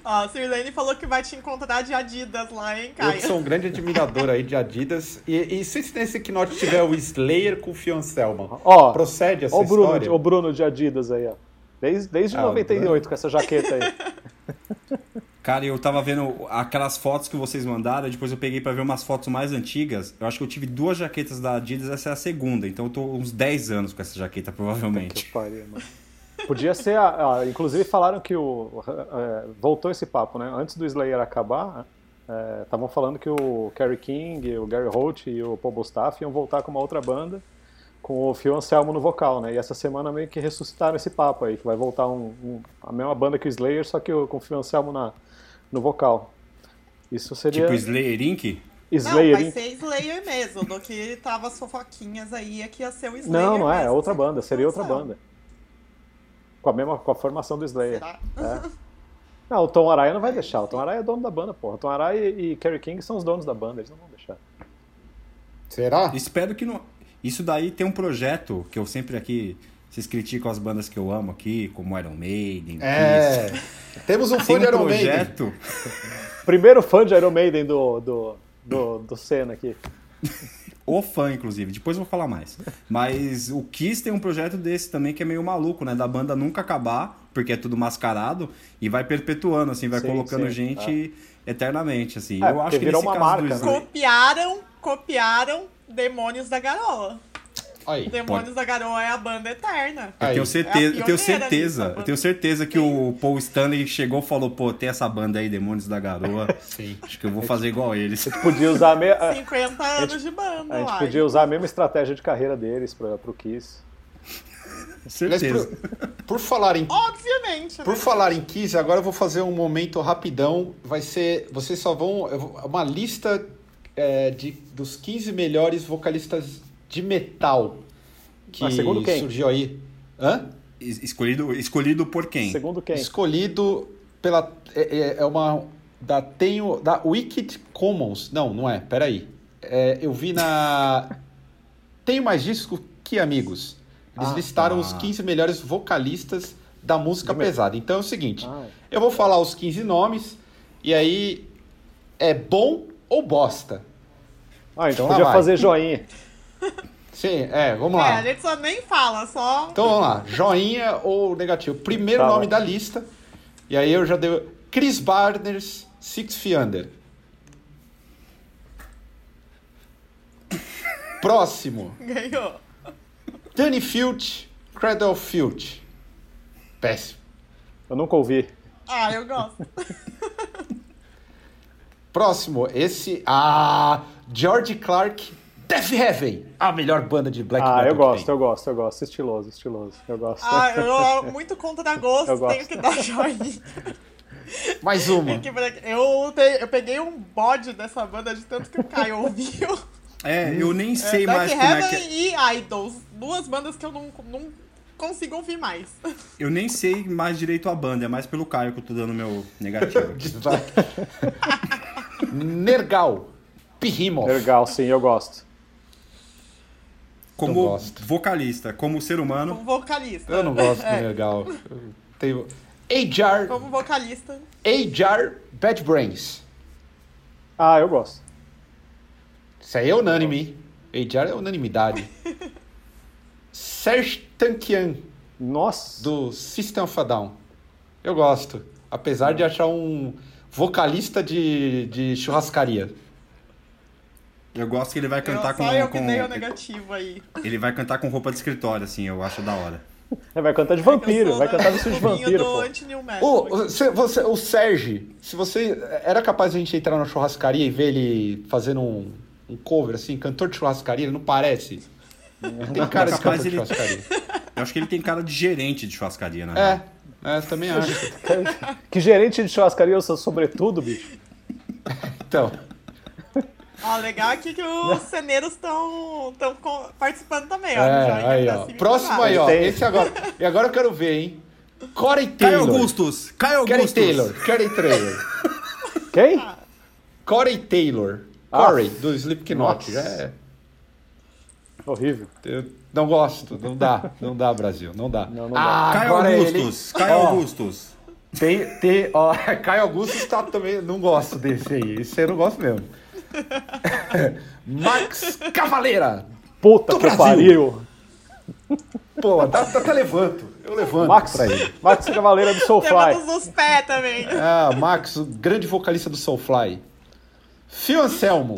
[SPEAKER 4] Ó, a Sirlene falou que vai te encontrar de Adidas lá, hein,
[SPEAKER 3] Eu
[SPEAKER 4] Caio?
[SPEAKER 3] sou um grande admirador aí de Adidas. E, e se nesse Knot tiver o Slayer com o Fionn Selman?
[SPEAKER 1] Ó,
[SPEAKER 3] Procede essa
[SPEAKER 1] ó o Bruno,
[SPEAKER 3] história?
[SPEAKER 1] de- o Bruno de Adidas aí, ó. Desde, desde
[SPEAKER 3] Ah, o
[SPEAKER 1] 98 com essa jaqueta aí.
[SPEAKER 5] Cara, eu tava vendo aquelas fotos que vocês mandaram, depois eu peguei pra ver umas fotos mais antigas. Eu acho que eu tive duas jaquetas da Adidas, essa é a segunda. Então eu tô uns 10 anos com essa jaqueta, provavelmente.
[SPEAKER 1] Que pariu, mano. Podia ser. A, a- inclusive falaram que o. é, voltou esse papo, né? Antes do Slayer acabar, estavam falando que o Kerry King, o Gary Holt e o Paul Bostaff iam voltar com uma outra banda, com o Phil Anselmo no vocal, né? E essa semana meio que ressuscitaram esse papo aí, que vai voltar um, um- a mesma banda que o Slayer, só que com o Phil Anselmo na, no vocal. Isso seria.
[SPEAKER 5] Tipo Slayer Inc.
[SPEAKER 4] Não,
[SPEAKER 1] Slayer.
[SPEAKER 4] vai
[SPEAKER 1] hein?
[SPEAKER 4] ser Slayer mesmo. Do que tava as fofoquinhas aí, é que ia ser o Slayer
[SPEAKER 1] Não, não é, é outra banda, seria outra banda. Com a mesma com a formação do Slayer.
[SPEAKER 4] Será?
[SPEAKER 1] É. Não, o Tom Araya não vai deixar. O Tom Araya é dono da banda, porra. O Tom Araya e, e Kerry King são os donos da banda, eles não vão deixar.
[SPEAKER 3] Será?
[SPEAKER 5] Espero que não. Isso daí tem um projeto que eu sempre aqui. Vocês criticam as bandas que eu amo aqui, como Iron Maiden.
[SPEAKER 3] É.
[SPEAKER 5] Kiss.
[SPEAKER 3] Temos um fã
[SPEAKER 5] um
[SPEAKER 3] de Iron Maiden.
[SPEAKER 5] projeto.
[SPEAKER 1] Primeiro fã de Iron Maiden do, do, do, do Senna aqui.
[SPEAKER 5] O fã, inclusive. Depois eu vou falar mais. Mas o Kiss tem um projeto desse também que é meio maluco, né? Da banda nunca acabar, porque é tudo mascarado, e vai perpetuando, assim, vai
[SPEAKER 1] Sim,
[SPEAKER 5] colocando
[SPEAKER 1] sim,
[SPEAKER 5] gente eternamente, assim.
[SPEAKER 1] É,
[SPEAKER 5] eu acho que
[SPEAKER 1] virou
[SPEAKER 5] nesse
[SPEAKER 1] uma marca, né?
[SPEAKER 4] Copiaram, copiaram Demônios da Garoa.
[SPEAKER 3] Aí.
[SPEAKER 4] Demônios da Garoa é a banda eterna.
[SPEAKER 5] Eu tenho certeza,
[SPEAKER 4] É a
[SPEAKER 5] eu tenho certeza, eu tenho certeza que o Paul Stanley chegou e falou, pô, tem essa banda aí, Demônios da Garoa.
[SPEAKER 3] Sim.
[SPEAKER 5] Acho que eu vou fazer igual eles.
[SPEAKER 1] A gente podia usar a, me... a
[SPEAKER 4] 50 anos de banda,
[SPEAKER 1] gente
[SPEAKER 4] uai.
[SPEAKER 1] podia usar a mesma estratégia de carreira deles pra, pro Kiss.
[SPEAKER 5] Certeza.
[SPEAKER 3] por, por falar em
[SPEAKER 4] Obviamente, né?
[SPEAKER 3] Por falar em Kiss, agora eu vou fazer um momento rapidão. Vai ser. Vocês só vão. Uma lista é, de, dos 15 melhores vocalistas de metal que
[SPEAKER 1] Mas segundo quem?
[SPEAKER 3] surgiu aí. Hã?
[SPEAKER 5] Es- Escolhido, escolhido por quem?
[SPEAKER 1] Segundo quem?
[SPEAKER 3] Escolhido pela. É, é- é uma. Da, tenho, da Wicked Commons. Não, não é. Peraí. É, eu vi na. Tenho mais disco que amigos. Eles
[SPEAKER 1] Ah,
[SPEAKER 3] listaram
[SPEAKER 5] tá.
[SPEAKER 3] os 15 melhores vocalistas da música
[SPEAKER 1] De
[SPEAKER 3] pesada. Então é o seguinte.
[SPEAKER 1] Ah,
[SPEAKER 3] Eu vou falar os 15 nomes e aí é bom ou bosta?
[SPEAKER 1] ah, a gente
[SPEAKER 3] Então lá
[SPEAKER 1] podia
[SPEAKER 3] vai.
[SPEAKER 1] fazer joinha.
[SPEAKER 3] Sim, é, vamos
[SPEAKER 4] É,
[SPEAKER 3] lá.
[SPEAKER 4] a gente só nem fala, só.
[SPEAKER 3] Então vamos lá, joinha ou negativo. Primeiro
[SPEAKER 1] Tá,
[SPEAKER 3] nome da lista, e aí eu já dei. Chris Barnes, Six Feet Under. Próximo,
[SPEAKER 4] Ganhou.
[SPEAKER 3] Danny Filch, Cradle Filch. Péssimo.
[SPEAKER 1] Eu nunca ouvi.
[SPEAKER 4] Ah, eu gosto.
[SPEAKER 3] Próximo, esse. Ah! George Clark, Death Heaven. A melhor banda de black
[SPEAKER 1] ah,
[SPEAKER 3] metal.
[SPEAKER 1] eu
[SPEAKER 3] que
[SPEAKER 1] gosto,
[SPEAKER 3] tem.
[SPEAKER 1] eu gosto, eu gosto. Estiloso, estiloso. Eu gosto.
[SPEAKER 4] Ah, eu muito contra gosto,
[SPEAKER 1] Eu gosto.
[SPEAKER 4] tenho que dar joinha.
[SPEAKER 3] Mais uma.
[SPEAKER 4] Pra- Eu, eu peguei um bode dessa banda de tanto que o Caio ouviu.
[SPEAKER 5] É, eu nem sei
[SPEAKER 4] É,
[SPEAKER 5] mais
[SPEAKER 4] Black
[SPEAKER 5] como é
[SPEAKER 4] Heaven
[SPEAKER 5] que.
[SPEAKER 4] e Idols. Duas bandas que eu não, não consigo ouvir mais.
[SPEAKER 5] Eu nem sei mais direito a banda, é mais pelo Caio que eu tô dando meu negativo.
[SPEAKER 3] Nergal, Behemoth.
[SPEAKER 1] Legal, sim, eu gosto.
[SPEAKER 5] Como
[SPEAKER 3] gosto.
[SPEAKER 5] vocalista, como ser humano,
[SPEAKER 4] Como vocalista.
[SPEAKER 3] Eu não gosto
[SPEAKER 4] É,
[SPEAKER 3] do Nergal. Tenho... Ajar,
[SPEAKER 4] Como vocalista.
[SPEAKER 3] Ajar Bad Brains.
[SPEAKER 1] Ah, eu gosto.
[SPEAKER 3] Isso aí é unânime, hein? Ajar é unanimidade. Serge Tankian,
[SPEAKER 1] Nossa.
[SPEAKER 3] do System of a Down. Eu gosto. Apesar de achar um vocalista de, de churrascaria.
[SPEAKER 5] Eu gosto que ele vai cantar
[SPEAKER 4] eu,
[SPEAKER 5] com,
[SPEAKER 4] só eu que
[SPEAKER 5] com-
[SPEAKER 4] dei o negativo aí.
[SPEAKER 5] ele vai cantar com roupa de escritório, assim, eu acho da hora.
[SPEAKER 1] Ele vai cantar de
[SPEAKER 4] Eu
[SPEAKER 1] vampiro, vai cantar vestido de vampiro.
[SPEAKER 3] Ô, você, você- o Serge, se você. Era capaz de a gente entrar na churrascaria e ver ele fazendo um, um cover, assim, cantor de churrascaria, ele não parece? Tem cara de cantor de
[SPEAKER 5] ele-
[SPEAKER 3] churrascaria.
[SPEAKER 5] Eu acho que ele tem cara de gerente de churrascaria, né?
[SPEAKER 3] É, é, também acho.
[SPEAKER 1] Que gerente de churrascaria eu sou sobretudo, bicho.
[SPEAKER 3] Então,
[SPEAKER 4] Ó, legal aqui que os ceneiros estão participando também, ó.
[SPEAKER 3] é, aí, ó. Próximo aí, ó. Esse agora. E agora eu quero ver, hein? Corey
[SPEAKER 5] Caio
[SPEAKER 3] Taylor.
[SPEAKER 5] Augustus! Caio
[SPEAKER 3] Corey
[SPEAKER 5] Augustus!
[SPEAKER 3] Taylor. Corey Taylor.
[SPEAKER 1] Quem?
[SPEAKER 3] Corey Taylor.
[SPEAKER 1] Ah.
[SPEAKER 3] Corey, do Slipknot.
[SPEAKER 1] Nossa.
[SPEAKER 3] Já é.
[SPEAKER 1] Horrível.
[SPEAKER 3] Eu não gosto, não dá, não dá, Brasil, não dá.
[SPEAKER 1] Não, não dá.
[SPEAKER 3] ah,
[SPEAKER 5] Caio
[SPEAKER 3] agora
[SPEAKER 5] Augustus!
[SPEAKER 3] ele-
[SPEAKER 5] Caio
[SPEAKER 3] Ó,
[SPEAKER 5] Augustus!
[SPEAKER 3] Tem, tem, ó, Caio Augusto tá também, não gosto desse aí, esse eu não gosto mesmo. Max Cavaleira.
[SPEAKER 1] Puta
[SPEAKER 3] Do
[SPEAKER 1] que
[SPEAKER 3] Brasil.
[SPEAKER 1] pariu.
[SPEAKER 3] Pô, dá, dá até levanto, eu levanto
[SPEAKER 1] Max,
[SPEAKER 3] pra ele.
[SPEAKER 1] Max Cavaleira do Soulfly.
[SPEAKER 4] Levanta os pés também.
[SPEAKER 3] Ah, Max, o grande vocalista do Soulfly. Fio Anselmo.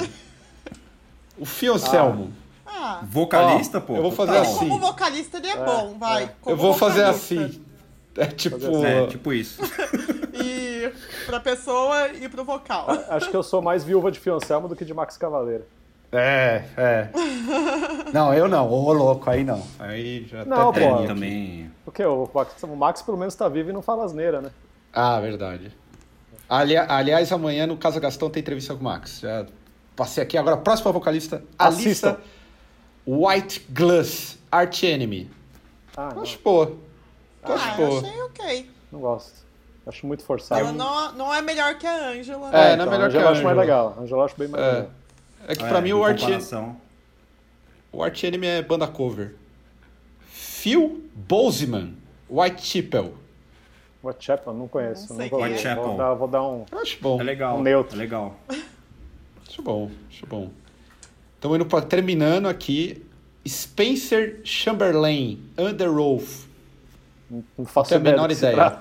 [SPEAKER 3] O Fio Anselmo.
[SPEAKER 4] Ah,
[SPEAKER 5] Vocalista,
[SPEAKER 3] Ó,
[SPEAKER 5] pô?
[SPEAKER 3] eu vou fazer assim.
[SPEAKER 4] como vocalista ele é, bom, vai. Como
[SPEAKER 3] eu vou fazer
[SPEAKER 4] vocalista.
[SPEAKER 3] assim. É tipo...
[SPEAKER 5] É, tipo isso.
[SPEAKER 4] E pra pessoa e pro vocal.
[SPEAKER 1] Acho que eu sou mais viúva de Fio Anselmo do que de Max Cavaleira.
[SPEAKER 3] É, é. Não, eu não. Ô, louco, aí não. Aí já
[SPEAKER 1] Não,
[SPEAKER 3] até
[SPEAKER 1] pô.
[SPEAKER 5] Também.
[SPEAKER 1] Porque o Max, o Max pelo menos tá vivo e não fala asneira, né?
[SPEAKER 3] Ah, verdade. Ali- aliás, amanhã no Casa Gastão tem entrevista com o Max. Já passei aqui. Agora, próxima vocalista. Alissa White Glass, Arch Enemy.
[SPEAKER 1] Ah, não,
[SPEAKER 3] Acho boa. Acho
[SPEAKER 4] Ah, eu
[SPEAKER 3] boa.
[SPEAKER 4] achei ok.
[SPEAKER 1] não gosto. Acho muito forçado.
[SPEAKER 4] Ela não, não é melhor que a Angela.
[SPEAKER 3] É,
[SPEAKER 1] então,
[SPEAKER 3] não é melhor
[SPEAKER 1] a
[SPEAKER 3] que a
[SPEAKER 1] Angela eu acho mais legal. A Angela eu acho bem mais
[SPEAKER 3] É.
[SPEAKER 1] legal.
[SPEAKER 3] É que pra
[SPEAKER 5] É,
[SPEAKER 3] mim o
[SPEAKER 5] comparação.
[SPEAKER 3] o Arch Enemy é banda cover. Phil Bozeman, Whitechapel.
[SPEAKER 1] Whitechapel, não conheço.
[SPEAKER 4] Não
[SPEAKER 5] quem é. Whitechapel.
[SPEAKER 1] Vou dar, vou dar um...
[SPEAKER 3] Eu acho bom.
[SPEAKER 5] É legal.
[SPEAKER 1] Um neutro.
[SPEAKER 5] É legal.
[SPEAKER 3] Acho bom, acho bom. Estamos indo pra, terminando aqui. Spencer Chamberlain, Under Oath.
[SPEAKER 1] Não faço
[SPEAKER 3] a menor ideia.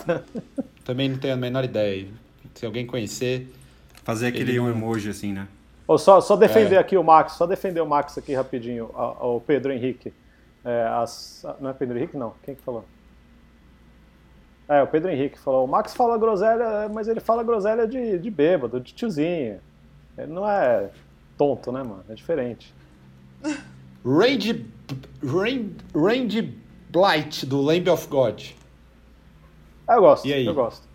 [SPEAKER 3] Também não tenho a menor ideia. Se alguém conhecer.
[SPEAKER 5] Fazer aquele
[SPEAKER 3] Ele-
[SPEAKER 5] um emoji assim, né?
[SPEAKER 1] Ô, só, só defender
[SPEAKER 3] É.
[SPEAKER 1] aqui o Max, só defender o Max aqui rapidinho, o Pedro Henrique. É, as- não é Pedro Henrique, não. Quem que falou? É, o Pedro Henrique falou. O Max fala groselha, mas ele fala groselha de, de bêbado, de tiozinho. Ele não é tonto, né, mano? É diferente.
[SPEAKER 3] Randy, Randy, Randy Blight, do Lamb of God.
[SPEAKER 1] Ah, eu gosto.
[SPEAKER 5] E aí?
[SPEAKER 1] Eu gosto.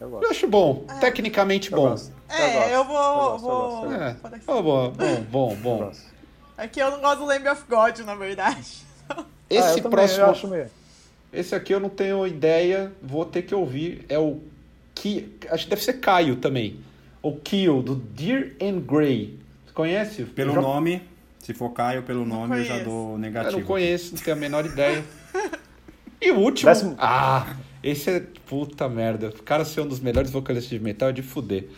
[SPEAKER 1] Eu gosto.
[SPEAKER 3] Eu acho bom, tecnicamente
[SPEAKER 1] Eu
[SPEAKER 3] bom.
[SPEAKER 1] gosto.
[SPEAKER 4] É,
[SPEAKER 1] gosto.
[SPEAKER 4] eu vou.
[SPEAKER 1] gosto,
[SPEAKER 4] vou...
[SPEAKER 1] eu gosto,
[SPEAKER 3] É,
[SPEAKER 4] ser.
[SPEAKER 3] oh, bom, bom, bom,
[SPEAKER 1] Eu.
[SPEAKER 4] É que eu não gosto do Lamb of God, na verdade.
[SPEAKER 1] Ah,
[SPEAKER 3] Esse
[SPEAKER 1] eu também,
[SPEAKER 3] próximo,
[SPEAKER 1] Eu acho meio...
[SPEAKER 3] esse aqui eu não tenho ideia, vou ter que ouvir. É o que acho que deve ser Caio também. O Kill do Dear and Grey. Você conhece?
[SPEAKER 5] Pelo
[SPEAKER 3] Eu já-
[SPEAKER 5] nome, se for Caio pelo nome, eu já
[SPEAKER 4] conheço.
[SPEAKER 5] dou
[SPEAKER 3] Eu
[SPEAKER 5] negativo.
[SPEAKER 3] não conheço, não tenho a menor ideia. E o último.
[SPEAKER 1] Décimo-
[SPEAKER 3] Ah, esse é puta merda. O cara ser um dos melhores vocalistas de metal é de fuder.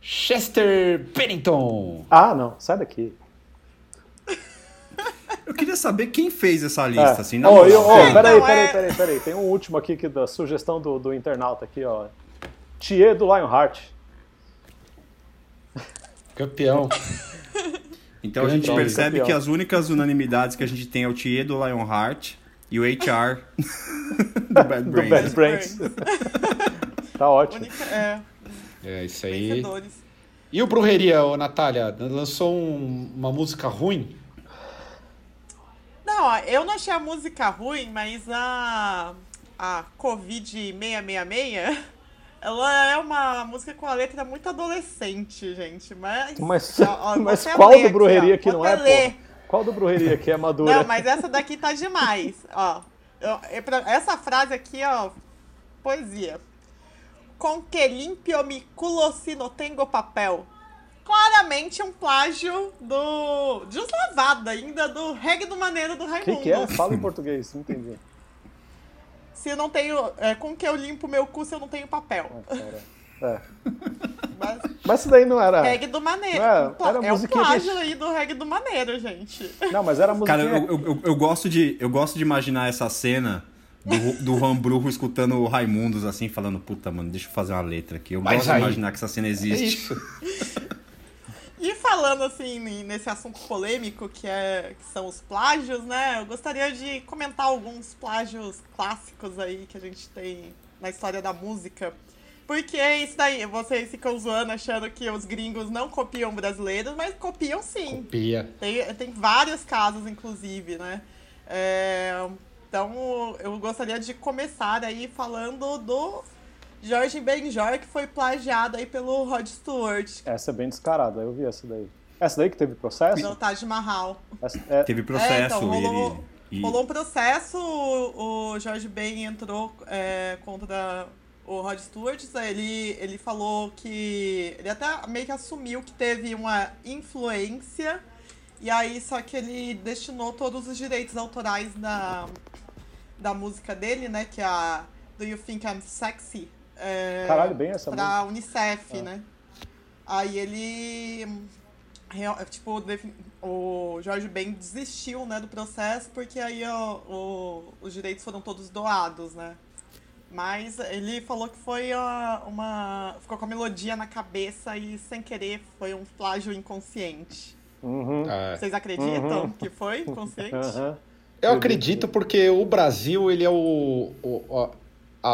[SPEAKER 3] Chester Bennington.
[SPEAKER 1] Ah, não. Sai daqui.
[SPEAKER 5] Eu queria saber quem fez essa lista,
[SPEAKER 1] É.
[SPEAKER 5] assim, na
[SPEAKER 1] Ô,
[SPEAKER 5] moral.
[SPEAKER 1] e, ô,
[SPEAKER 4] É,
[SPEAKER 1] peraí, peraí,
[SPEAKER 4] é-
[SPEAKER 1] peraí, peraí. Tem um último aqui que da sugestão do, do internauta aqui, ó. Thier do Lionheart.
[SPEAKER 3] Campeão.
[SPEAKER 5] Então a gente percebe
[SPEAKER 1] campeão.
[SPEAKER 5] que as únicas unanimidades que a gente tem é o Thier do Lionheart e o HR do Bad
[SPEAKER 1] Do
[SPEAKER 5] Brains.
[SPEAKER 1] Bad Brains. tá ótimo.
[SPEAKER 4] Única, é,
[SPEAKER 3] É isso aí.
[SPEAKER 4] vencedores.
[SPEAKER 3] E o Brujeria, ô, Natália? Lançou um- uma música ruim?
[SPEAKER 4] Não, eu não achei a música ruim, mas a, a Covid 666, ela é uma música com a letra muito adolescente, gente. Mas.
[SPEAKER 1] Mas,
[SPEAKER 4] ó,
[SPEAKER 1] mas qual do
[SPEAKER 4] aqui,
[SPEAKER 1] Brujeria
[SPEAKER 4] ó,
[SPEAKER 1] que não é,
[SPEAKER 4] ler.
[SPEAKER 1] pô? Qual do Brujeria que é madura?
[SPEAKER 4] Não, mas essa daqui tá demais. ó, essa frase aqui, ó, poesia. Com que limpio mi culo si no tengo papel. Claramente um plágio do. Deslavado ainda, do reggae do maneiro do
[SPEAKER 1] O
[SPEAKER 4] Raimundo.
[SPEAKER 1] que, que é? Fala em português, não entendi.
[SPEAKER 4] Se eu não tenho. É, com que eu limpo meu cu se eu não tenho papel?
[SPEAKER 1] Ah. É.
[SPEAKER 4] Mas,
[SPEAKER 1] Mas isso daí não era.
[SPEAKER 4] reggae do maneiro.
[SPEAKER 1] Não é, era
[SPEAKER 4] é um
[SPEAKER 1] musiquinha que-
[SPEAKER 4] plágio aí do reggae do maneiro, gente.
[SPEAKER 1] Não, mas era musiquinha.
[SPEAKER 5] Cara, eu, eu, eu, eu gosto de, eu gosto de imaginar essa cena do, do Juan Brujo escutando o Raimundos assim, falando, puta, mano, deixa eu fazer uma letra aqui. Eu
[SPEAKER 3] Mas
[SPEAKER 5] gosto
[SPEAKER 3] aí-
[SPEAKER 5] de imaginar que essa cena
[SPEAKER 3] É
[SPEAKER 5] existe.
[SPEAKER 3] isso.
[SPEAKER 4] E falando assim nesse assunto polêmico que, é, que são os plágios, né? Eu gostaria de comentar alguns plágios clássicos aí que a gente tem na história da música. Porque é isso daí, vocês ficam zoando achando que os gringos não copiam brasileiros, mas copiam sim.
[SPEAKER 3] Copia.
[SPEAKER 4] Tem, tem vários casos, inclusive, né? É, então, eu gostaria de começar aí falando do Jorge Benjor, que foi plagiado aí pelo Rod Stewart,
[SPEAKER 1] Essa é bem descarada, eu vi essa daí. Essa daí que teve processo?
[SPEAKER 4] do Taj Mahal.
[SPEAKER 1] Essa- é-
[SPEAKER 5] Teve processo
[SPEAKER 4] É, então, rolou-
[SPEAKER 5] ele. e-
[SPEAKER 4] Rolou um processo, o, o Jorge Ben entrou é, contra o Rod Stewart, ele, ele falou que. Ele até meio que assumiu que teve uma influência, e aí só que ele destinou todos os direitos autorais da, da música dele, né? Que é a Do You Think I'm Sexy? É,
[SPEAKER 1] Caralho, bem essa música.
[SPEAKER 4] pra Unicef, né? Aí ele. Tipo, o Jorge Ben desistiu né, do processo porque aí o- os direitos foram todos doados, né? Mas ele falou que foi ó, uma. ficou com a melodia na cabeça e sem querer foi um plágio inconsciente.
[SPEAKER 1] Uhum.
[SPEAKER 3] É.
[SPEAKER 4] Vocês acreditam
[SPEAKER 1] Uhum.
[SPEAKER 4] que foi inconsciente?
[SPEAKER 1] Aham.
[SPEAKER 3] Eu acredito porque o Brasil, ele é o, o, a-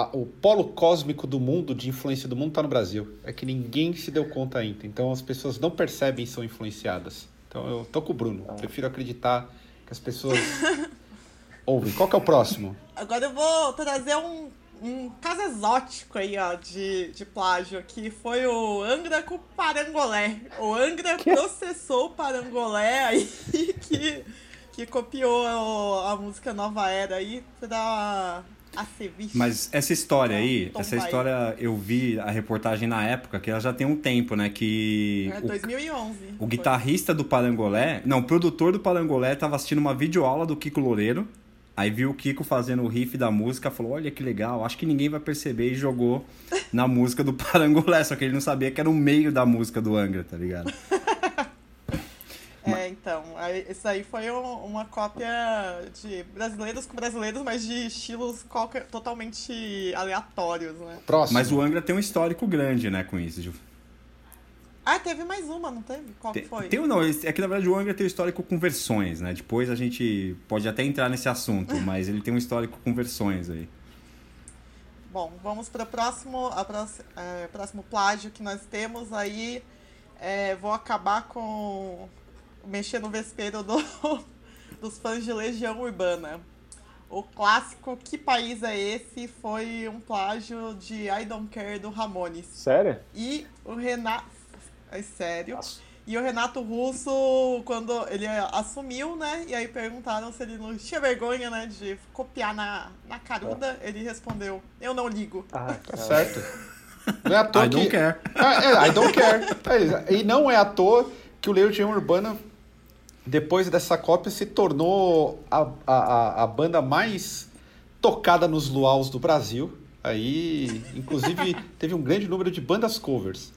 [SPEAKER 3] a- o polo cósmico do mundo, de influência do mundo, tá no Brasil. É que ninguém se deu conta ainda. Então as pessoas não percebem e são influenciadas. Então eu tô com o Bruno. Prefiro acreditar que as pessoas ouvem. Qual que é o próximo?
[SPEAKER 4] Agora eu vou trazer um, um caso exótico aí, ó, de, de plágio, que foi o Angra com o Parangolé. O Angra processou o Parangolé aí, que, que copiou o- a música Nova Era aí pra a Ceviche.
[SPEAKER 5] Mas essa história aí,
[SPEAKER 4] Tom
[SPEAKER 5] essa
[SPEAKER 4] Pai.
[SPEAKER 5] história eu vi a reportagem na época, que ela já tem um tempo, né? Que
[SPEAKER 4] É
[SPEAKER 5] o-
[SPEAKER 4] 2011.
[SPEAKER 5] o,
[SPEAKER 4] foi.
[SPEAKER 5] guitarrista do Parangolé, não, o produtor do Parangolé tava assistindo uma videoaula do Kiko Loureiro. Aí viu o Kiko fazendo o riff da música, falou: Olha que legal, acho que ninguém vai perceber e jogou na música do Parangolé. Só que ele não sabia que era o meio da música do Angra, tá ligado?
[SPEAKER 4] É, então, aí, isso aí foi um- uma cópia de brasileiros com brasileiros, mas de estilos qualquer- totalmente aleatórios, né?
[SPEAKER 3] Próximo.
[SPEAKER 5] Mas o Angra tem um histórico grande, né, com isso. de-
[SPEAKER 4] Ah, teve mais uma, não teve? Qual que
[SPEAKER 5] Tem,
[SPEAKER 4] foi?
[SPEAKER 5] tem um- não, é que na verdade o Angra tem um histórico com versões, né? Depois a gente pode até entrar nesse assunto, mas ele tem um histórico com versões aí.
[SPEAKER 4] Bom, vamos para o próximo, a próximo, é, próximo plágio que nós temos aí. É, vou acabar com. mexer no vespeiro do- dos fãs de Legião Urbana. o clássico Que País é Esse foi um plágio de I Don't Care do Ramones.
[SPEAKER 1] Sério?
[SPEAKER 4] E o Renato. É sério. E o Renato Russo, quando ele assumiu, né? E aí perguntaram se ele não tinha vergonha, né? De copiar na, na caruda. Ele respondeu: Eu não ligo.
[SPEAKER 1] Ah,
[SPEAKER 3] Tá certo. Não é à toa
[SPEAKER 5] I don't
[SPEAKER 3] que...
[SPEAKER 5] care.
[SPEAKER 3] Ah, é, I don't care. É, E não é à toa que o Legião Urbana, depois dessa cópia, se tornou a, a, a- a banda mais tocada nos luaus do Brasil. Aí, inclusive, teve um grande número de bandas covers.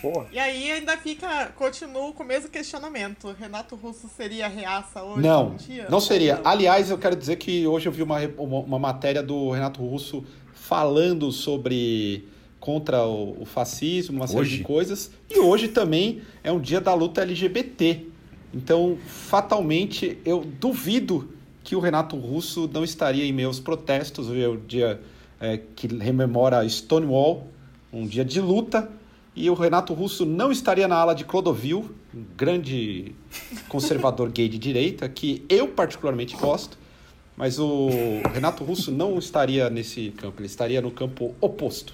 [SPEAKER 1] Porra.
[SPEAKER 4] E aí ainda fica, continua com o mesmo questionamento. Renato Russo seria reaça hoje
[SPEAKER 3] Não,
[SPEAKER 4] dia?
[SPEAKER 3] não seria. Aliás, eu quero dizer que hoje eu vi uma, uma, uma matéria do Renato Russo falando sobre contra o, o fascismo, uma série
[SPEAKER 5] Hoje?
[SPEAKER 3] de coisas. E hoje também é um dia da luta LGBT. Então, fatalmente, eu duvido que o Renato Russo não estaria em meus protestos. Hoje é o dia é, que rememora Stonewall, um dia de luta. E o Renato Russo não estaria na ala de Clodovil, um grande conservador gay de direita, que eu particularmente gosto. Mas o Renato Russo não estaria nesse campo, ele estaria no campo oposto.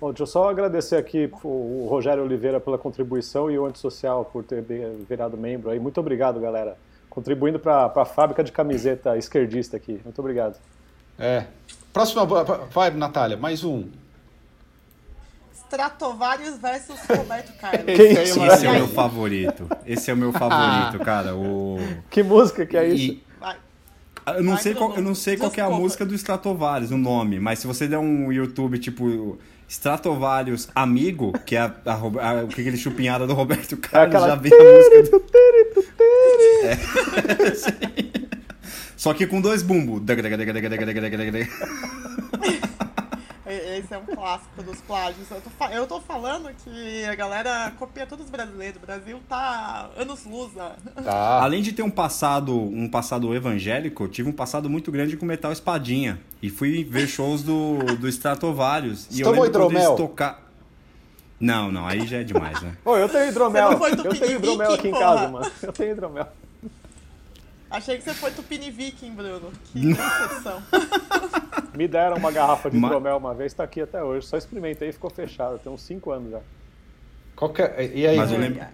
[SPEAKER 1] Bom, deixa eu só agradecer aqui o Rogério Oliveira pela contribuição e o Antissocial por ter virado membro aí. Muito obrigado, galera. Contribuindo para a fábrica de camiseta esquerdista aqui. Muito obrigado.
[SPEAKER 3] É. Próxima, vai, Natália, mais um.
[SPEAKER 4] Stratovarius versus Roberto Carlos.
[SPEAKER 3] Esse é
[SPEAKER 5] Esse é o meu favorito. Esse é o meu favorito, cara. O...
[SPEAKER 1] Que música que é isso?
[SPEAKER 5] E- eu não sei qual, eu não sei qual que é a música do Stratovarius, o nome, mas se você der um YouTube tipo Stratovarius Amigo, que é a, a, a- aquele chupinhada do Roberto Carlos,
[SPEAKER 1] aquela
[SPEAKER 5] já vem a música do... É. Só que com dois bumbos.
[SPEAKER 4] É um clássico dos plágios. Eu tô, eu tô falando que a galera copia todos os brasileiros. O Brasil tá anos luz. ó.
[SPEAKER 3] Tá.
[SPEAKER 5] Além de ter um passado, um passado evangélico, eu tive um passado muito grande com metal espadinha. E fui ver shows do, do Stratovarius. E eu lembro quando eles
[SPEAKER 3] hidromel?
[SPEAKER 5] tocar. Não, não, aí já é demais, né?
[SPEAKER 1] Ô, eu tenho hidromel. Eu tenho hidromel aqui em
[SPEAKER 4] porra?
[SPEAKER 1] casa, mano. Eu tenho hidromel.
[SPEAKER 4] Achei que você foi Tupini Viking, Bruno. Que decepção.
[SPEAKER 1] Me deram uma garrafa de
[SPEAKER 5] Ma-
[SPEAKER 1] hidromel uma vez, tá aqui até hoje. Só experimentei e ficou fechado. Tem uns 5 anos já.
[SPEAKER 3] Qual que é- E aí?
[SPEAKER 5] Mas eu lembro,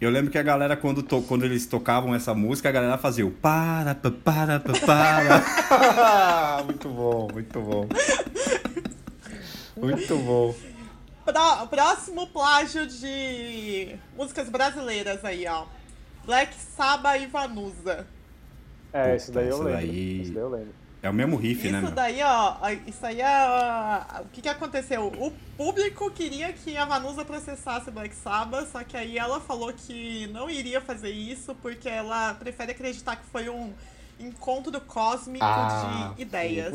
[SPEAKER 5] eu lembro que a galera, quando, to- quando eles tocavam essa música, a galera fazia o para, pa, para, pa, para.
[SPEAKER 3] muito bom, muito bom. Muito bom.
[SPEAKER 4] Pró- próximo plágio de músicas brasileiras aí, ó. Black Sabbath e Vanusa.
[SPEAKER 1] É, esse daí eu lembro.
[SPEAKER 5] daí-
[SPEAKER 1] Esse daí eu lembro.
[SPEAKER 5] É o mesmo riff, né,
[SPEAKER 4] Isso daí, ó, isso aí é. ó, O que, que aconteceu? O público queria que a Vanusa processasse Black Sabbath, só que aí ela falou que não iria fazer isso porque ela prefere acreditar que foi um encontro cósmico
[SPEAKER 3] Ah,
[SPEAKER 4] de ideias.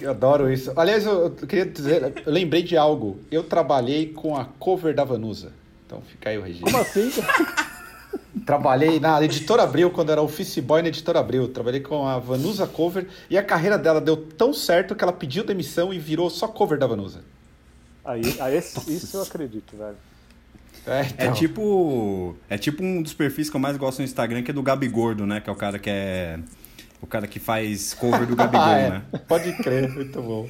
[SPEAKER 3] Eu adoro isso. Aliás, eu, eu queria dizer, eu lembrei de algo. Eu trabalhei com a cover da Vanusa. Então fica aí o registro.
[SPEAKER 1] Como assim?
[SPEAKER 3] Trabalhei na Editora Abril, quando era office boy na Editora Abril. Trabalhei com a Vanusa Cover e a carreira dela deu tão certo que ela pediu demissão e virou só cover da Vanusa.
[SPEAKER 1] Aí, aí esse- isso eu acredito, velho.
[SPEAKER 3] É,
[SPEAKER 5] É
[SPEAKER 3] então.
[SPEAKER 5] tipo. É tipo um dos perfis que eu mais gosto no Instagram, que é do Gabi Gordo, né? Que é o cara que é. O cara que faz cover do Gabigol,
[SPEAKER 3] Ah, é.
[SPEAKER 5] né?
[SPEAKER 3] Pode crer, muito bom.